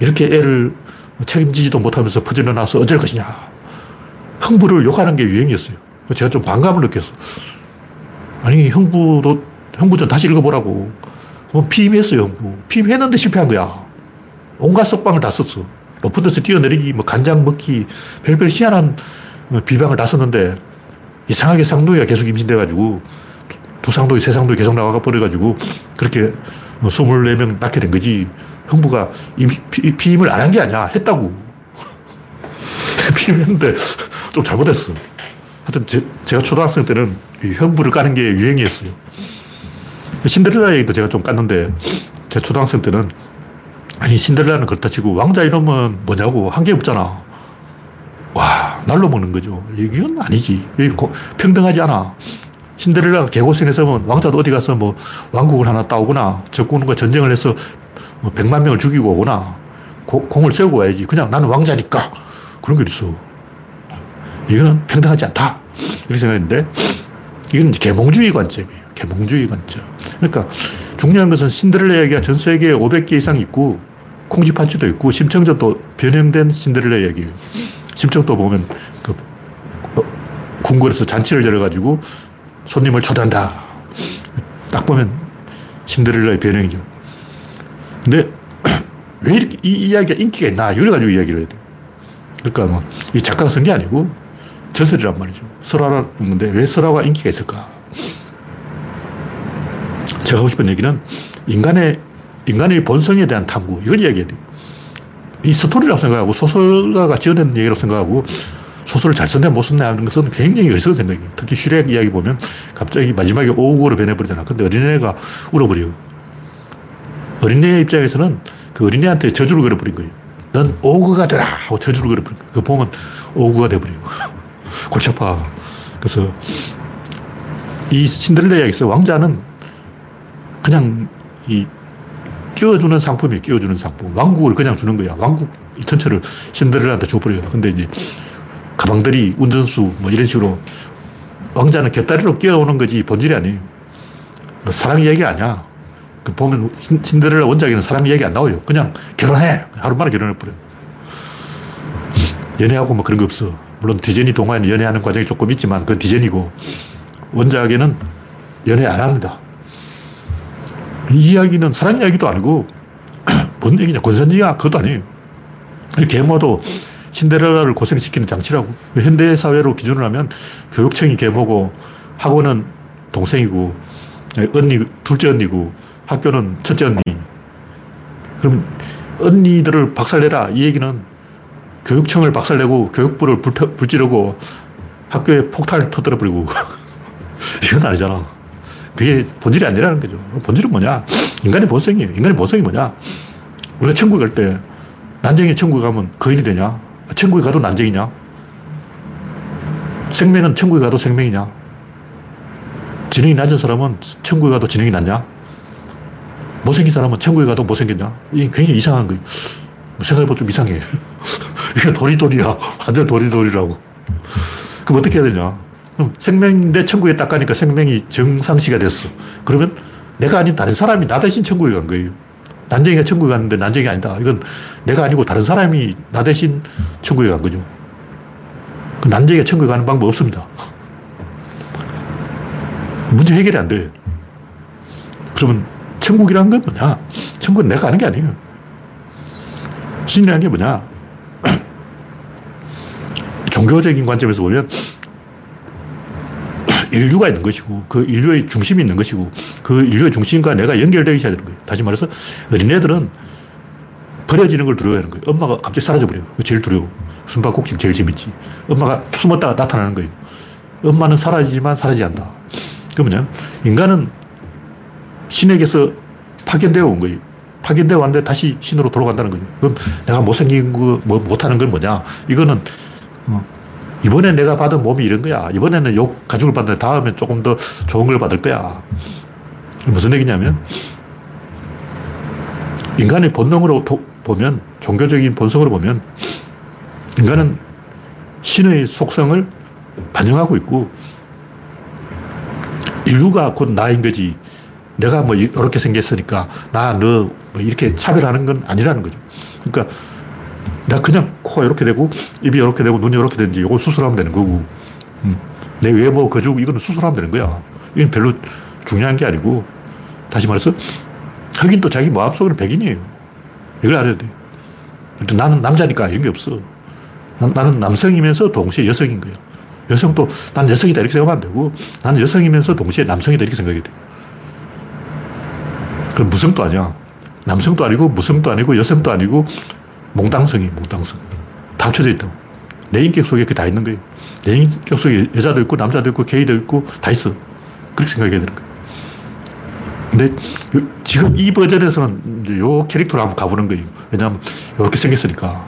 이렇게 애를 책임지지도 못하면서 퍼져나서 어쩔 것이냐. 흥부를 욕하는 게 유행이었어요. 제가 좀 반감을 느꼈어. 아니, 흥부도, 흥부 좀 다시 읽어보라고. 뭐 피임했어요, 흥부. 피임했는데 실패한 거야. 온갖 속방을 다 썼어. 높은 데서 뛰어내리기, 뭐 간장 먹기, 별별 희한한 어, 비방을 다 썼는데, 이상하게 쌍둥이가 계속 임신돼가지고, 두 쌍둥이, 세 쌍둥이 계속 나가 버려가지고, 그렇게 24명 뭐 낳게 된 거지. 피, 피임을 안 한 게 아니야. 했다고. 피임했는데 좀 잘못했어. 하여튼 제, 제가 초등학생 때는 형부를 까는 게 유행이었어요. 신데렐라 얘기도 제가 좀 깠는데 제 초등학생 때는 아니 신데렐라는 그렇다 치고 왕자 이름은 뭐냐고 한 게 없잖아. 와 날로 먹는 거죠. 이건 아니지. 평등하지 않아. 신데렐라가 개고생했으면 왕자도 어디 가서 뭐 왕국을 하나 따오거나 적군과 전쟁을 해서 뭐 100만 명을 죽이고 오거나 고, 공을 세우고 와야지. 그냥 나는 왕자니까. 그런 게 있어. 이거는 평등하지 않다. 이렇게 생각했는데, 이건 계몽주의 관점이에요. 계몽주의 관점. 그러니까 중요한 것은 신데렐라 이야기가 전 세계에 500개 이상 있고, 콩쥐판치도 있고, 심청전도 변형된 신데렐라 이야기예요. 심청도 보면, 그, 어, 궁궐에서 잔치를 열어가지고 손님을 초대한다. 딱 보면 신데렐라의 변형이죠. 근데 왜 이렇게 이 이야기가 인기가 있나? 이걸 가지고 이야기를 해야 돼. 그러니까 뭐, 이 작가가 쓴 게 아니고 저설이란 말이죠. 설화라는 건데 왜 설화가 인기가 있을까? 제가 하고 싶은 얘기는 인간의, 인간의 본성에 대한 탐구, 이걸 이야기해야 돼요. 이 스토리라고 생각하고 소설가가 지어낸 얘기라고 생각하고 소설을 잘 썼네, 못 썼네 하는 것은 굉장히 어리석은 생각이에요. 특히 슈렉 이야기 보면 갑자기 마지막에 오우고로 변해버리잖아. 근데 어린애가 울어버려요. 어린애 입장에서는 그 어린애한테 저주를 걸어버린 거예요. 넌 오그가 되라! 하고 저주를 걸어버린 거예요. 그거 보면 오그가 돼버려요. 골치 아파. 그래서 이 신데렐라 이야기에서 왕자는 그냥 이 끼워주는 상품이 끼워주는 상품. 왕국을 그냥 주는 거야. 왕국 전체를 신데렐라한테 줘버려요. 근데 이제 가방들이 운전수 뭐 이런 식으로 왕자는 곁다리로 끼어오는 거지 본질이 아니에요. 사람 이야기 아니야. 그 보면 신데렐라 원작에는 사람 이야기 안 나와요. 그냥 결혼해. 하루 만에 결혼해버려. 연애하고 뭐 그런 거 없어. 물론 디즈니 동화에는 연애하는 과정이 조금 있지만 그건 디즈니고 원작에는 연애 안 합니다. 이 이야기는 사람 이야기도 아니고 뭔 얘기냐. 권선징악 그것도 아니에요. 계모도 신데렐라를 고생시키는 장치라고. 현대 사회로 기준을 하면 교육청이 계모고 학원은 동생이고 언니, 둘째 언니고 학교는 첫째 언니. 그럼 언니들을 박살내라. 이 얘기는 교육청을 박살내고 교육부를 불, 불지르고 학교에 폭탄을 터뜨려 버리고 이건 아니잖아. 그게 본질이 아니라는 거죠. 본질은 뭐냐? 인간의 본성이에요. 인간의 본성이 뭐냐? 우리가 천국 갈 때 난쟁이 천국 가면 거인이 되냐? 천국에 가도 난쟁이냐? 생명은 천국에 가도 생명이냐? 지능이 낮은 사람은 천국에 가도 지능이 낮냐? 못생긴 사람은 천국에 가도 못생겼냐? 이게 굉장히 이상한 거예요. 생각해보면 좀 이상해. 이게 도리도리야. 완전 도리도리라고. 그럼 어떻게 해야 되냐? 그럼 생명인데 천국에 딱 가니까 생명이 정상시가 됐어. 그러면 내가 아닌 다른 사람이 나 대신 천국에 간 거예요. 난쟁이가 천국에 갔는데 난쟁이 아니다. 이건 내가 아니고 다른 사람이 나 대신 천국에 간 거죠. 그 난쟁이가 천국에 가는 방법 없습니다. 문제 해결이 안 돼. 그러면 천국이란 건 뭐냐? 천국은 내가 가는 게 아니에요. 신이라는 게 뭐냐? 종교적인 관점에서 보면 인류가 있는 것이고 그 인류의 중심이 있는 것이고 그 인류의 중심과 내가 연결되어 있어야 되는 거예요. 다시 말해서 어린애들은 버려지는 걸 두려워하는 거예요. 엄마가 갑자기 사라져버려요. 제일 두려워. 숨바꼭질 제일 재밌지. 엄마가 숨었다가 나타나는 거예요. 엄마는 사라지지만 사라지지 않다. 그 뭐냐? 인간은 신에게서 파견되어 온 거예요. 파견되어 왔는데 다시 신으로 돌아간다는 거죠. 그럼 내가 못생긴 거, 뭐, 못하는 건 뭐냐? 이거는, 어, 이번에 내가 받은 몸이 이런 거야. 이번에는 욕 가죽을 받는데 다음에 조금 더 좋은 걸 받을 거야. 무슨 얘기냐면, 인간의 본능으로 도, 보면, 종교적인 본성으로 보면, 인간은 신의 속성을 반영하고 있고, 인류가 곧 나인 거지. 내가 뭐 이렇게 생겼으니까 나, 너, 뭐 이렇게 차별하는 건 아니라는 거죠. 그러니까 내가 그냥 코가 이렇게 되고 입이 이렇게 되고 눈이 이렇게 되는지 이걸 수술하면 되는 거고 음. 내 외모, 거죽 이거는 수술하면 되는 거야. 이건 별로 중요한 게 아니고 다시 말해서 흑인도 자기 마음속에는 백인이에요. 이걸 알아야 돼. 나는 남자니까 이런 게 없어. 나 는 남성이면서 동시에 여성인 거예요. 여성도 난 여성이다 이렇게 생각하면 안 되고 나는 여성이면서 동시에 남성이다 이렇게 생각해야 돼. 그건 무성도 아니야. 남성도 아니고 무성도 아니고 여성도 아니고 몽당성이 몽당성. 다 합쳐져 있다고. 내 인격 속에 그게 다 있는 거예요. 내 인격 속에 여자도 있고 남자도 있고 게이도 있고 다 있어. 그렇게 생각해야 되는 거예요. 근데 지금 이 버전에서는 이제 요 캐릭터로 한번 가보는 거예요. 왜냐하면 이렇게 생겼으니까.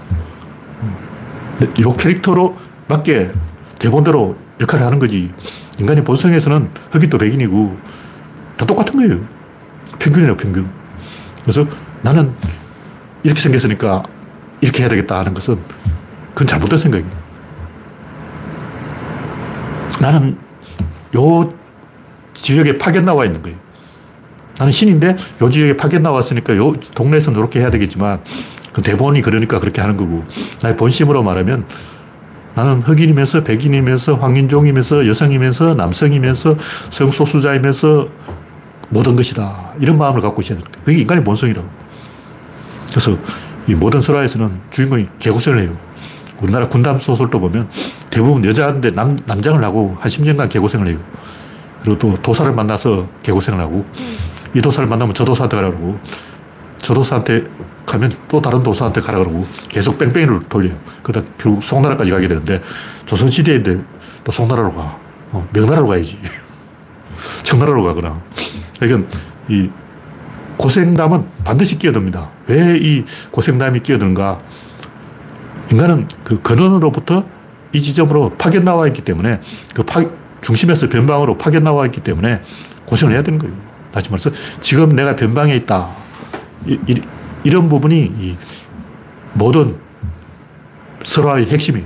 이 캐릭터로 맞게 대본대로 역할을 하는 거지. 인간의 본성에서는 흑인도 백인이고 다 똑같은 거예요. 평균이에요, 평균. 그래서 나는 이렇게 생겼으니까 이렇게 해야 되겠다 하는 것은 그건 잘못된 생각이에요. 나는 요 지역에 파견 나와 있는 거예요. 나는 신인데 요 지역에 파견 나왔으니까 요 동네에서는 이렇게 해야 되겠지만 그 대본이 그러니까 그렇게 하는 거고 나의 본심으로 말하면 나는 흑인이면서 백인이면서 황인종이면서 여성이면서 남성이면서 성소수자이면서 모든 것이다. 이런 마음을 갖고 있어야 되는 거예요. 그게 인간의 본성이라고. 그래서 이 모든 설화에서는 주인공이 개고생을 해요. 우리나라 군담 소설도 보면 대부분 여자인데 남, 남장을 하고 한 10년간 개고생을 해요. 그리고 또 도사를 만나서 개고생을 하고 이 도사를 만나면 저 도사한테 가라 그러고 저 도사한테 가면 또 다른 도사한테 가라 그러고 계속 뺑뺑이를 돌려요. 그러다 결국 송나라까지 가게 되는데 조선시대인데 또 송나라로 가. 어, 명나라로 가야지. 청나라로 가거나. 그러니까 이 고생담은 반드시 끼어듭니다. 왜 이 고생담이 끼어드는가? 인간은 그 근원으로부터 이 지점으로 파견 나와 있기 때문에 그 파, 중심에서 변방으로 파견 나와 있기 때문에 고생을 해야 되는 거예요. 다시 말해서 지금 내가 변방에 있다. 이, 이, 이런 부분이 이 모든 설화의 핵심이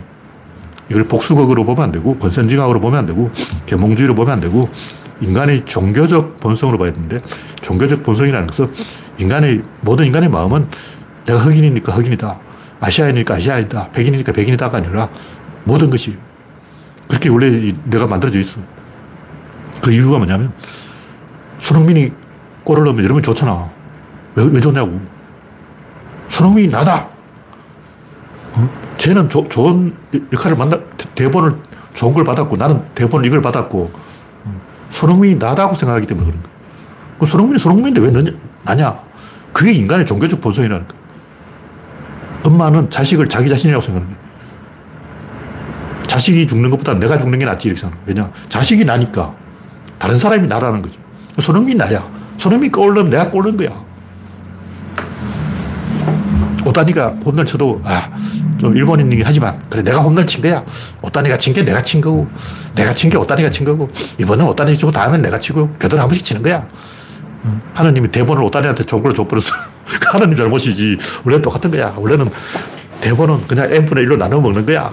이걸 복수극으로 보면 안 되고 권선징악으로 보면 안 되고 계몽주의로 보면 안 되고 인간의 종교적 본성으로 봐야 되는데 종교적 본성이라는 것은 인간의 모든 인간의 마음은 내가 흑인이니까 흑인이다. 아시아인이니까 아시아이다. 백인이니까 백인이다가 아니라 모든 것이 그렇게 원래 내가 만들어져 있어. 그 이유가 뭐냐면 손흥민이 골을 넣으면 여러분 좋잖아. 왜, 왜 좋냐고. 손흥민이 나다. 어? 쟤는 조, 좋은 역할을 만나, 대본을 좋은 걸 받았고 나는 대본 이걸 받았고 손흥민이 나다고 생각하기 때문에 그런. 그 손흥민이 손흥민인데 왜 너냐, 나냐? 그게 인간의 종교적 본성이라는 거야. 엄마는 자식을 자기 자신이라고 생각하는 거야. 자식이 죽는 것보다 내가 죽는 게 낫지 이렇게 생각하는 거야. 왜냐? 자식이 나니까 다른 사람이 나라는 거죠. 손흥민이 나야. 손흥민이 골 넣으면 내가 골 넣은 거야. 오다니가 홈런 쳐도 아, 좀 일본인이긴 하지만 그래 내가 홈런 친 거야. 오다니가 친 게 내가 친 거고 내가 친 게 오다니가 친 거고 이번엔 오다니 치고 다음엔 내가 치고 교대로 한 번씩 치는 거야. 하느님이 대본을 좋은 걸 줘버렸어. 하나님 잘못이지. 원래는 똑같은 거야. 원래는 대본은 그냥 n분의 1로 나눠 먹는 거야.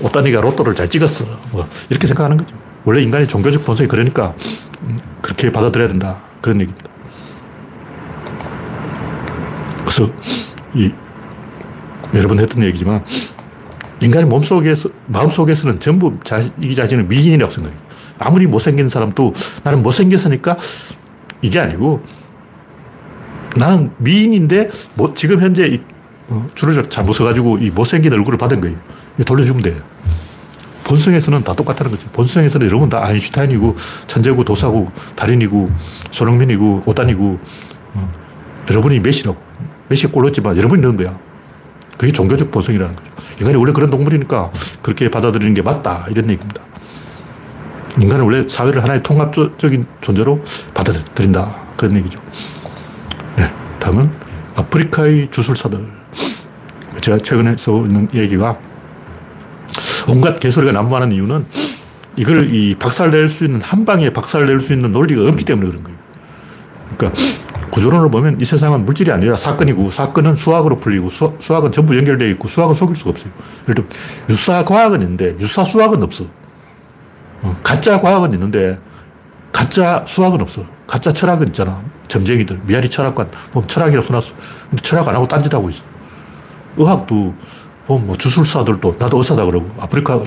오따니가 로또를 잘 찍었어. 뭐 이렇게 생각하는 거죠. 원래 인간의 종교적 본성이 그러니까 음, 그렇게 받아들여야 된다. 그런 얘기입니다. 그래서 이 여러 번 했던 얘기지만 인간의 몸속에서, 마음속에서는 전부 자기 자신을 미인이라고 생각해요. 아무리 못생긴 사람도 나는 못생겼으니까 이게 아니고 나는 미인인데 뭐 지금 현재 이 어, 줄을 잘못 서가지고 이 못생긴 얼굴을 받은 거예요. 돌려주면 돼요. 본성에서는 다 똑같다는 거죠. 본성에서는 여러분 다 아인슈타인이고 천재고 도사고 달인이고 손흥민이고 오단이고 어, 여러분이 메시라고. 메시 골 넣었지만 여러분이 넣은 거야. 그게 종교적 본성이라는 거죠. 인간이 원래 그런 동물이니까 그렇게 받아들이는 게 맞다. 이런 얘기입니다. 인간은 원래 사회를 하나의 통합적인 존재로 받아들인다. 그런 얘기죠. 네. 다음은 아프리카의 주술사들. 제가 최근에 써 있는 얘기가 온갖 개소리가 난무하는 이유는 이걸 이 박살 낼 수 있는, 한 방에 박살 낼 수 있는 논리가 없기 때문에 그런 거예요. 그러니까 구조론을 보면 이 세상은 물질이 아니라 사건이고 사건은 수학으로 풀리고 수, 학은 전부 연결되어 있고 수학은 속일 수가 없어요. 예를 들어 유사 과학은 있는데 유사 수학은 없어. 어, 가짜 과학은 있는데 가짜 수학은 없어. 가짜 철학은 있잖아. 점쟁이들, 미아리 철학관. 보면 철학이라고 써놨어. 근데 철학 안 하고 딴짓하고 있어. 의학도 보면 뭐 주술사들도 나도 의사다 그러고 아프리카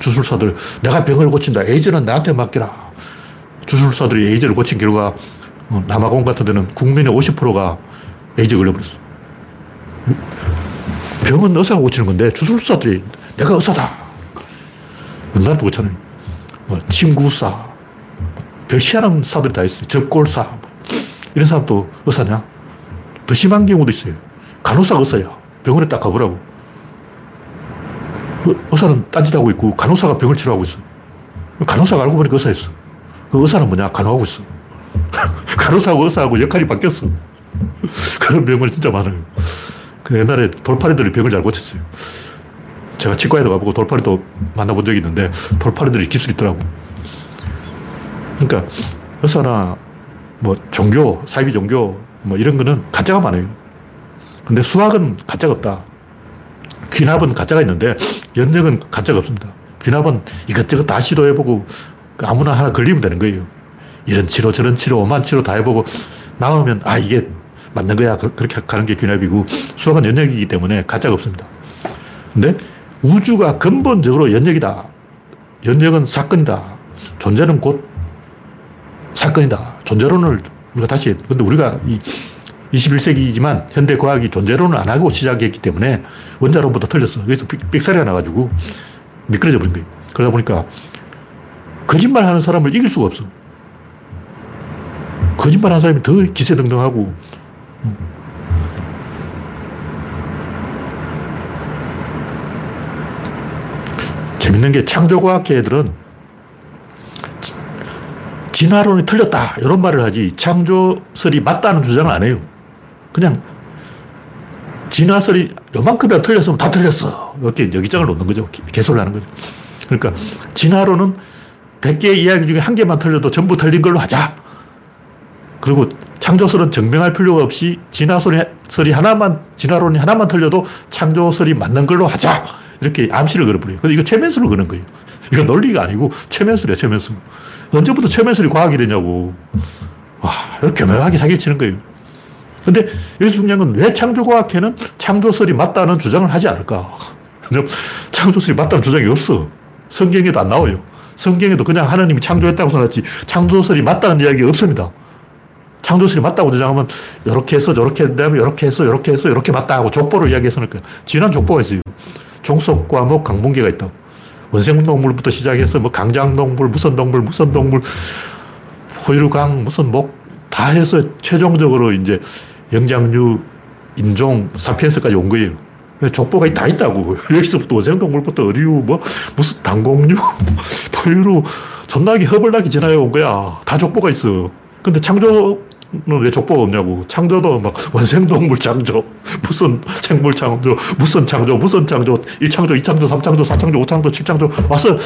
주, 술사들 내가 병을 고친다. 에이즈는 나한테 맡기라. 주술사들이 에이즈를 고친 결과 어, 남아공 같은 데는 국민의 50%가 에이즈 걸려버렸어. 병은 의사가 고치는 건데 주술사들이 내가 의사다. 우리나라도 그렇잖아요. 뭐 친구사, 별 희한한 사들이 다 있어요. 접골사. 뭐. 이런 사람도 의사냐? 더 심한 경우도 있어요. 간호사가 의사야. 병원에 딱 가보라고. 의사는 딴짓하고 있고 간호사가 병을 치료하고 있어. 간호사가 알고 보니까 의사였어. 그 의사는 뭐냐? 간호하고 있어. 간호사하고 의사하고 역할이 바뀌었어. 그런 병을 진짜 많아요. 그 옛날에 돌팔이들이 병을 잘 고쳤어요. 제가 치과에도 가보고 돌팔이도 만나본 적이 있는데 돌팔이들이 기술이 있더라고. 그러니까 의사나 뭐 종교, 사이비 종교 뭐 이런 거는 가짜가 많아요. 근데 수학은 가짜가 없다. 귀납은 가짜가 있는데 연력은 가짜가 없습니다. 귀납은 이것저것 다 시도해보고 아무나 하나 걸리면 되는 거예요. 이런 치료, 저런 치료, 오만 치료 다 해보고 나오면 아, 이게 맞는 거야. 그, 그렇게 가는 게 귀납이고 수학은 연역이기 때문에 가짜가 없습니다. 근데 우주가 근본적으로 연역이다. 연역은 사건이다. 존재는 곧 사건이다. 존재론을 우리가 다시, 근데 우리가 이 21세기이지만 현대 과학이 존재론을 안 하고 시작했기 때문에 원자론보다 틀렸어. 그래서 삑사리가 나가지고 미끄러져 버린 거예요. 그러다 보니까 거짓말 하는 사람을 이길 수가 없어. 거짓말 하는 사람이 더 기세등등하고 재밌는 게 창조과학계들은 진화론이 틀렸다 이런 말을 하지 창조설이 맞다는 주장을 안 해요. 그냥 진화설이 요만큼이나 틀렸으면 다 틀렸어. 이렇게 여기장을 놓는 거죠. 개소를 하는 거죠. 그러니까 진화론은 100개의 이야기 중에 한 개만 틀려도 전부 틀린 걸로 하자. 그리고 창조설은 증명할 필요가 없이 진화설이 하나만, 진화론이 하나만 틀려도 창조설이 맞는 걸로 하자. 이렇게 암시를 걸어버려요. 근데 이거 최면수를 거는 거예요. 이거 논리가 아니고 최면수래, 최면수. 언제부터 최면술이 과학이 되냐고. 와, 교묘하게 사기치는 거예요. 근데 여기서 중요한 건 왜 창조과학회는 창조설이 맞다는 주장을 하지 않을까? 창조설이 맞다는 주장이 없어. 성경에도 안 나와요. 성경에도 그냥 하나님이 창조했다고 써놨지 창조설이 맞다는 이야기가 없습니다. 창조설이 맞다고 주장하면 이렇게 해서 저렇게 된다면 이렇게 해서 이렇게 해서 이렇게 맞다 하고 족보를 이야기해서 그러니까 진한 족보가 있어요. 종속 과목 뭐 강분계가 있다고. 원생동물부터 시작해서 뭐 강장동물, 무슨 동물, 무슨 동물, 포유강, 무슨 목 다 해서 최종적으로 이제 영장류, 인종, 사피엔스까지 온 거예요. 족보가 다 있다고. 여기서부터 원생동물부터 어류, 뭐, 무슨 당공류, 포유류, 존나게 허벌나게 지나해 온 거야. 다 족보가 있어. 근데 창조 왜 족보가 없냐고. 창조도 막 원생동물 창조, 무슨 생물 창조, 무슨 창조, 무슨 창조, 1창조, 2창조, 3창조, 4창조, 5창조, 7창조 와서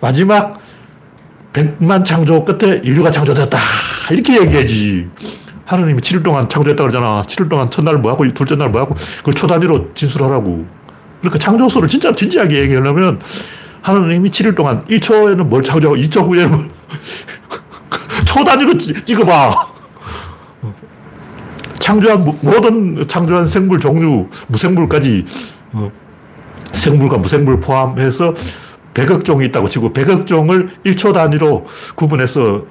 마지막 100만 창조 끝에 인류가 창조되었다. 이렇게 얘기하지. 하나님이 7일 동안 창조했다 그러잖아. 7일 동안 첫날 뭐하고 둘째 날 뭐하고 그걸 초 단위로 진술하라고. 그러니까 창조소를 진짜 진지하게 얘기하려면 하나님이 7일 동안 1초에는 뭘 창조하고 2초 후에는 뭘 초 단위로 찍어봐. 창조한 모든 창조한 생물 종류, 무생물까지 어, 생물과 무생물 포함해서 100억 종이 있다고 치고 100억 종을 1초 단위로 구분해서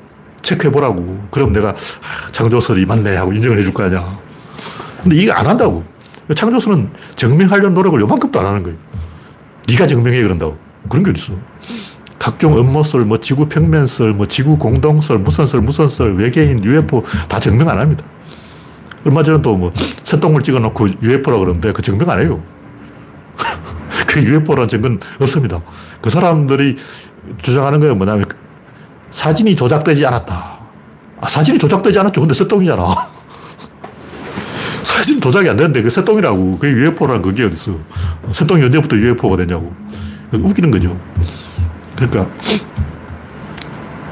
체크해 보라고. 그럼 내가 아, 창조설이 맞네 하고 인정을 해줄 거 아니야. 근데 이게 안 한다고. 창조설은 증명하려는 노력을 요만큼도 안 하는 거예요. 네가 증명해 그런다고. 그런 게 어딨어. 각종 음모설, 뭐 지구 평면설, 뭐 지구 공동설, 무슨 설, 무슨 설, 외계인, UFO 다 증명 안 합니다. 얼마 전에 또뭐 새똥을 찍어 놓고 UFO라고 그러는데 그 증명 안 해요. 그 UFO라는 증거는 없습니다. 그 사람들이 주장하는 건 뭐냐면 사진이 조작되지 않았다. 아, 사진이 조작되지 않았죠. 근데 새똥이잖아. 사진 조작이 안 되는데 그 새똥이라고. 그게 UFO라는 그게 어딨어. 새똥이 언제부터 UFO가 되냐고. 웃기는 거죠. 그러니까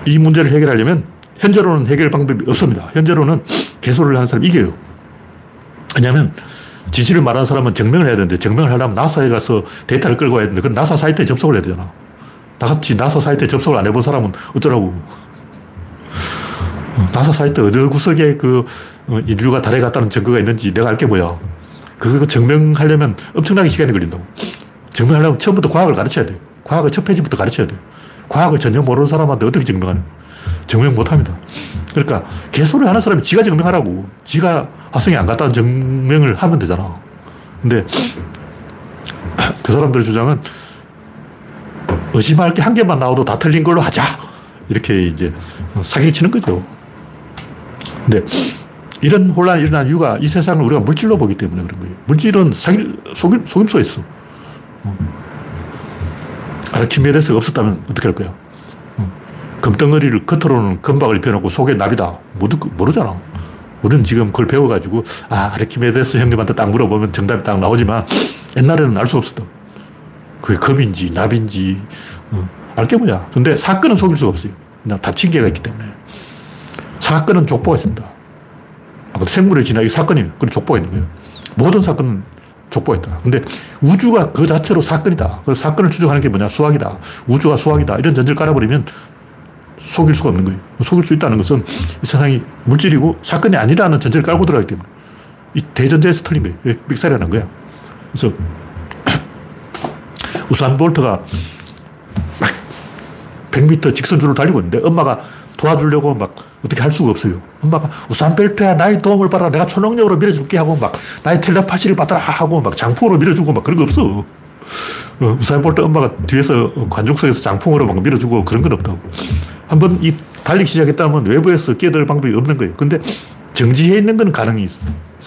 이 문제를 해결하려면 현재로는 해결 방법이 없습니다. 현재로는 개소를 하는 사람이 이겨요. 왜냐하면 진실을 말하는 사람은 증명을 해야 되는데 증명을 하려면 나사에 가서 데이터를 끌고 와야 되는데 그건 나사 사이트에 접속을 해야 되잖아. 나같이 나사 사이트에 접속을 안 해본 사람은 어쩌라고. 어, 나사 사이트 어느 구석에 그 어, 인류가 달에 갔다는 증거가 있는지 내가 알게 뭐야. 그거 증명하려면 엄청나게 시간이 걸린다고. 증명하려면 처음부터 과학을 가르쳐야 돼. 과학의 첫 페이지부터 가르쳐야 돼. 과학을 전혀 모르는 사람한테 어떻게 증명하는 증명 못 합니다. 그러니까 개소를 하는 사람이 지가 증명하라고. 지가 화성에 안 갔다는 증명을 하면 되잖아. 근데 그 사람들 주장은 의심할 게 한 개만 나와도 다 틀린 걸로 하자. 이렇게 이제 사기를 치는 거죠. 근데 이런 혼란이 일어난 이유가 이 세상을 우리가 물질로 보기 때문에 그런 거예요. 물질은 사기, 속임, 속임수가 있어. 아르키메데스가 없었다면 어떻게 할 거야? 금덩어리를 겉으로는 금박을 입혀놓고 속에 나비다. 모르잖아. 우리는 지금 그걸 배워가지고, 아, 아르키메데스 형님한테 딱 물어보면 정답이 딱 나오지만, 옛날에는 알 수 없었다. 그게 금인지, 나비인지, 어, 알게 뭐야. 근데 사건은 속일 수가 없어요. 그냥 다친 개가 있기 때문에. 사건은 족보가 있습니다. 아, 생물의 진화이 사건이에요. 그런 족보가 있는 거예요. 모든 사건은 족보가 있다. 근데 우주가 그 자체로 사건이다. 그 사건을 추적하는 게 뭐냐? 수학이다. 우주가 수학이다. 이런 전제를 깔아버리면 속일 수가 없는 거예요. 속일 수 있다는 것은 이 세상이 물질이고 사건이 아니라는 전제를 깔고 들어가기 때문에 이 대전제에서 틀린 거예요. 삑사리가 난 거야. 그래서 우산 볼트가 막 100m 직선주로 달리고 있는데 엄마가 도와주려고 막 어떻게 할 수가 없어요. 엄마가 우산 벨트야 나의 도움을 받아 내가 초능력으로 밀어줄게 하고 막 나의 텔레파시를 받아라 하고 막 장풍으로 밀어주고 막 그런 거 없어. 어, 우산 볼트 엄마가 뒤에서 관중석에서 장풍으로 막 밀어주고 그런 건 없다고. 한번 이 달리기 시작했다면 외부에서 끼어들 방법이 없는 거예요. 근데 정지해 있는 건 가능성이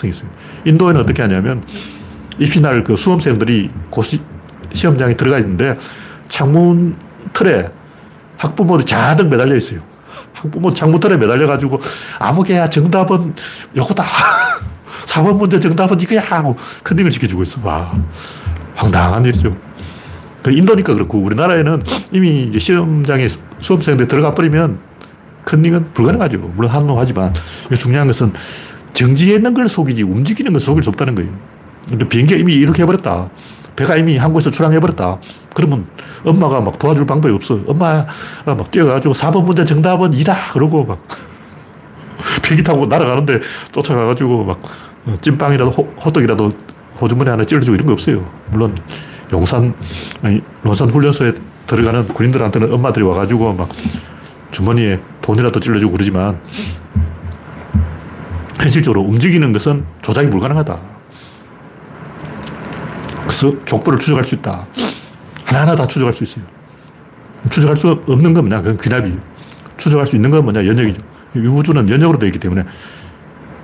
있어요. 인도에는 어떻게 하냐면 입시 날 그 수험생들이 고시, 시험장에 들어가 있는데 창문 틀에 학부모들이 자등 매달려 있어요. 창문 틀에 매달려가지고 아무 개야 정답은 요거다. 4번 문제 정답은 이거야 하고 컨닝을 지켜주고 있어. 와, 황당한 일이죠. 그 인도니까 그렇고 우리나라에는 이미 시험장에 수험생들 들어가 버리면 컨닝은 불가능하죠. 물론 한노하지만 중요한 것은 정지해 있는 걸 속이지 움직이는 걸 속일 수 없다는 거예요. 근데 비행기가 이미 이렇게 해버렸다. 배가 이미 한국에서 출항해버렸다. 그러면 엄마가 막 도와줄 방법이 없어. 엄마가 막 뛰어가지고 4번 문제 정답은 이다. 그러고 막 비행기 타고 날아가는데 쫓아가가지고 막 찐빵이라도 호, 떡이라도 호주머니 하나 찔러주고 이런 거 없어요. 물론 용산, 아니, 용산 훈련소에 들어가는 군인들한테는 엄마들이 와가지고 막 주머니에 돈이라도 찔러주고 그러지만 현실적으로 움직이는 것은 조작이 불가능하다. 그래서 족보를 추적할 수 있다. 하나하나 다 추적할 수 있어요. 추적할 수 없는 건 뭐냐? 그건 귀납이에요. 추적할 수 있는 건 뭐냐? 연역이죠. 우주는 연역으로 되어 있기 때문에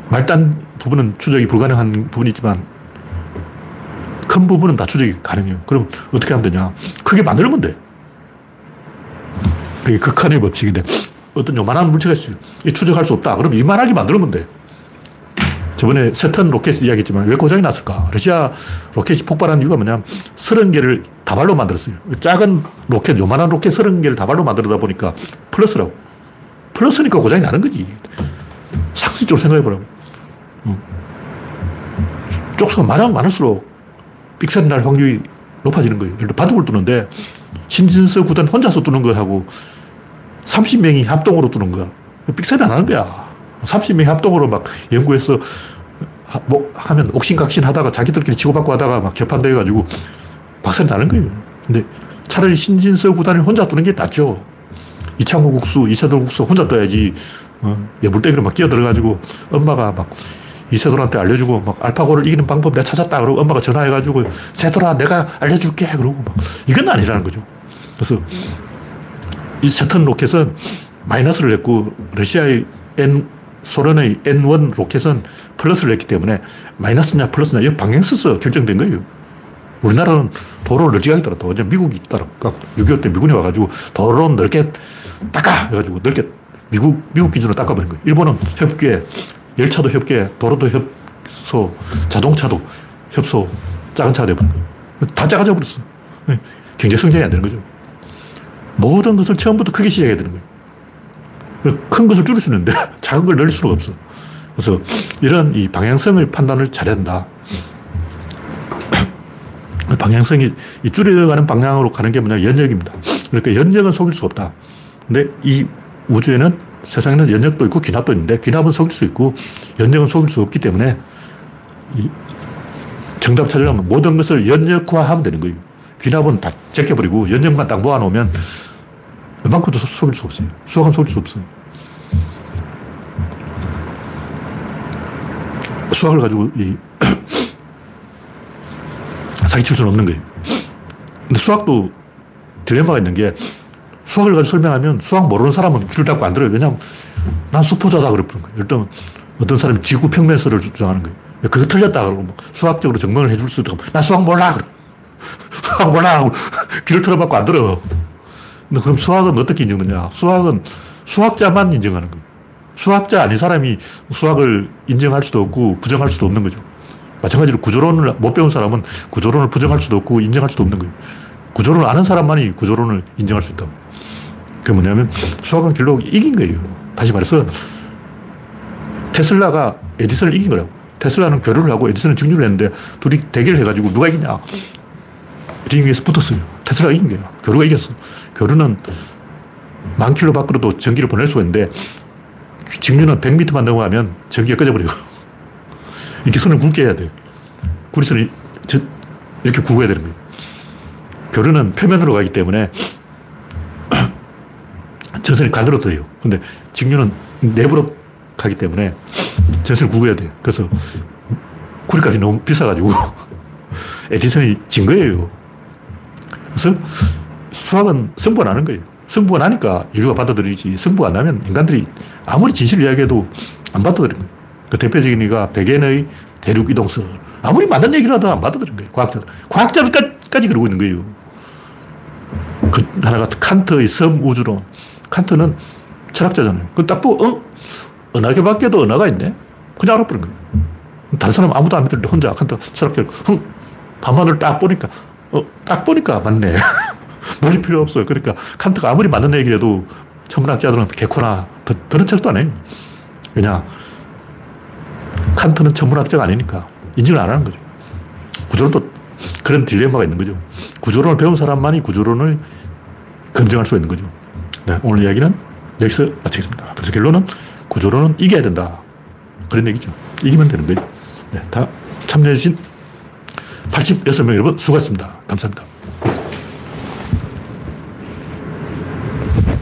말단 부분은 추적이 불가능한 부분이 있지만 큰 부분은 다 추적이 가능해요. 그럼 어떻게 하면 되냐? 크게 만들면 돼. 그게 극한의 법칙인데 어떤 요만한 물체가 있어요. 추적할 수 없다. 그럼 이만하게 만들면 돼. 저번에 세턴 로켓 이야기했지만 왜 고장이 났을까? 러시아 로켓이 폭발한 이유가 뭐냐면 30개를 다발로 만들었어요. 작은 로켓, 요만한 로켓 30개를 다발로 만들다 보니까 플러스라고. 플러스니까 고장이 나는 거지. 상식적으로 생각해보라고. 음. 쪽수가 많으면 많을수록 삑사리 날 확률이 높아지는 거예요. 예를 들어 바둑을 두는데 신진서 구단 혼자서 두는 거하고 30명이 합동으로 두는 거야. 삑사리 안 나는 거야. 30명이 합동으로 막 연구해서 뭐 하면 옥신각신 하다가 자기들끼리 치고받고 하다가 막 개판돼가지고 박살이 나는 거예요. 근데 차라리 신진서 구단이 혼자 두는 게 낫죠. 이창호 국수, 이세돌 국수 혼자 떠야지. 어, 예물대기로 막 끼어들어가지고 엄마가 막 이세돌한테 알려주고 막 알파고를 이기는 방법 내가 찾았다. 그러고 엄마가 전화해가지고 세돌아 내가 알려줄게. 그러고 막 이건 아니라는 거죠. 그래서 이 세턴 로켓은 마이너스를 냈고 러시아의 N, 소련의 N1 로켓은 플러스를 냈기 때문에 마이너스냐 플러스냐 이 방향 써서 결정된 거예요. 우리나라는 도로를 널찍하게 따랐다. 어제 미국이 따랐고 6.25때 미군이 와가지고 도로는 넓게 닦아! 해가지고 넓게 미국, 미국 기준으로 닦아버린 거예요. 일본은 협계, 열차도 협계, 도로도 협소, 자동차도 협소, 작은 차가 돼버린 거예요. 다 작아져 버렸어. 경제 성장이 안 되는 거죠. 모든 것을 처음부터 크게 시작해야 되는 거예요. 큰 것을 줄일 수 있는데 작은 걸 늘릴 수가 없어. 그래서 이런 이 방향성을 판단을 된다. 방향성이 이 줄여가는 방향으로 가는 게 뭐냐 연역입니다. 그러니까 연역은 속일 수 없다. 근데 이 우주에는 세상에는 연역도 있고 귀납도 있는데 귀납은 속일 수 있고 연역은 속일 수 없기 때문에 이 정답 찾으려면 모든 것을 연역화하면 되는 거예요. 귀납은 다 제껴버리고 연역만 딱 모아놓으면 웬만큼도 속일 수 없어요. 수학은 속일 수 없어요. 수학을 가지고 이 사기칠 수는 없는 거예요. 근데 수학도 딜레마가 있는 게 수학을 가지고 설명하면 수학 모르는 사람은 귀를 닫고 안 들어요. 왜냐하면 난 수포자다 그러는 거예요. 일단 어떤 사람이 지구 평면설을 주장하는 거예요. 그거 틀렸다 그러고 뭐 수학적으로 증명을 해줄 수 있다고 나 수학 몰라 그러 수학 몰라 하고 귀를 틀어받고 안 들어. 그럼 수학은 어떻게 인정하냐? 수학은 수학자만 인정하는 거예요. 수학자 아닌 사람이 수학을 인정할 수도 없고 부정할 수도 없는 거죠. 마찬가지로 구조론을 못 배운 사람은 구조론을 부정할 수도 없고 인정할 수도 없는 거예요. 구조론을 아는 사람만이 구조론을 인정할 수 있다고. 그게 뭐냐면 수학은 결국 이긴 거예요. 다시 말해서 테슬라가 에디슨을 이긴 거라고. 테슬라는 교류를 하고 에디슨은 증류를 했는데 둘이 대결을 해가지고 누가 이기냐. 링 위에서 붙었어요. 테슬라가 이긴 거예요. 교류가 이겼어. 교류는 만 킬로 밖으로도 전기를 보낼 수가 있는데 직류는 100m만 넘어가면 전기가 꺼져버려요. 이렇게 선을 굵게 해야 돼요. 구리선을 이렇게 굵어야 되는 거예요. 교류는 표면으로 가기 때문에 전선이 간으로 돼요. 근데 직류는 내부로 가기 때문에 전선을 굵어야 돼요. 그래서 구리값이 너무 비싸가지고 에디슨이 진 거예요. 그래서 수학은 승부가 나는 거예요. 승부가 나니까 인류가 받아들이지 승부가 안 나면 인간들이 아무리 진실을 이야기해도 안 받아들이는 거예요. 그 대표적인 이가 백엔의 대륙 이동설. 아무리 맞는 얘기를 하도 안 받아들이는 거예요. 과학자들. 과학자들까지 그러고 있는 거예요. 그 하나가 칸트의 섬 우주론. 칸트는 철학자잖아요. 그딱 보고, 어? 은하계 밖에도 은하가 있네? 그냥 알아버린 거예요. 다른 사람 아무도 안 믿는데 혼자 칸트 철학자를, 흥! 밤하늘 딱 보니까, 어, 딱 보니까 맞네. 머리 필요 없어요. 그러니까 칸트가 아무리 맞는 얘기를 해도 천문학자들은 개코나 더, 더는 책도 안 해요. 왜냐? 칸트는 천문학자가 아니니까 인정을 안 하는 거죠. 구조론도 그런 딜레마가 있는 거죠. 구조론을 배운 사람만이 구조론을 검증할 수 있는 거죠. 네, 오늘 이야기는 여기서 마치겠습니다. 그래서 결론은 구조론은 이겨야 된다. 그런 얘기죠. 이기면 되는 거예요. 네, 다 참여해주신 86명 여러분 수고하셨습니다. 감사합니다.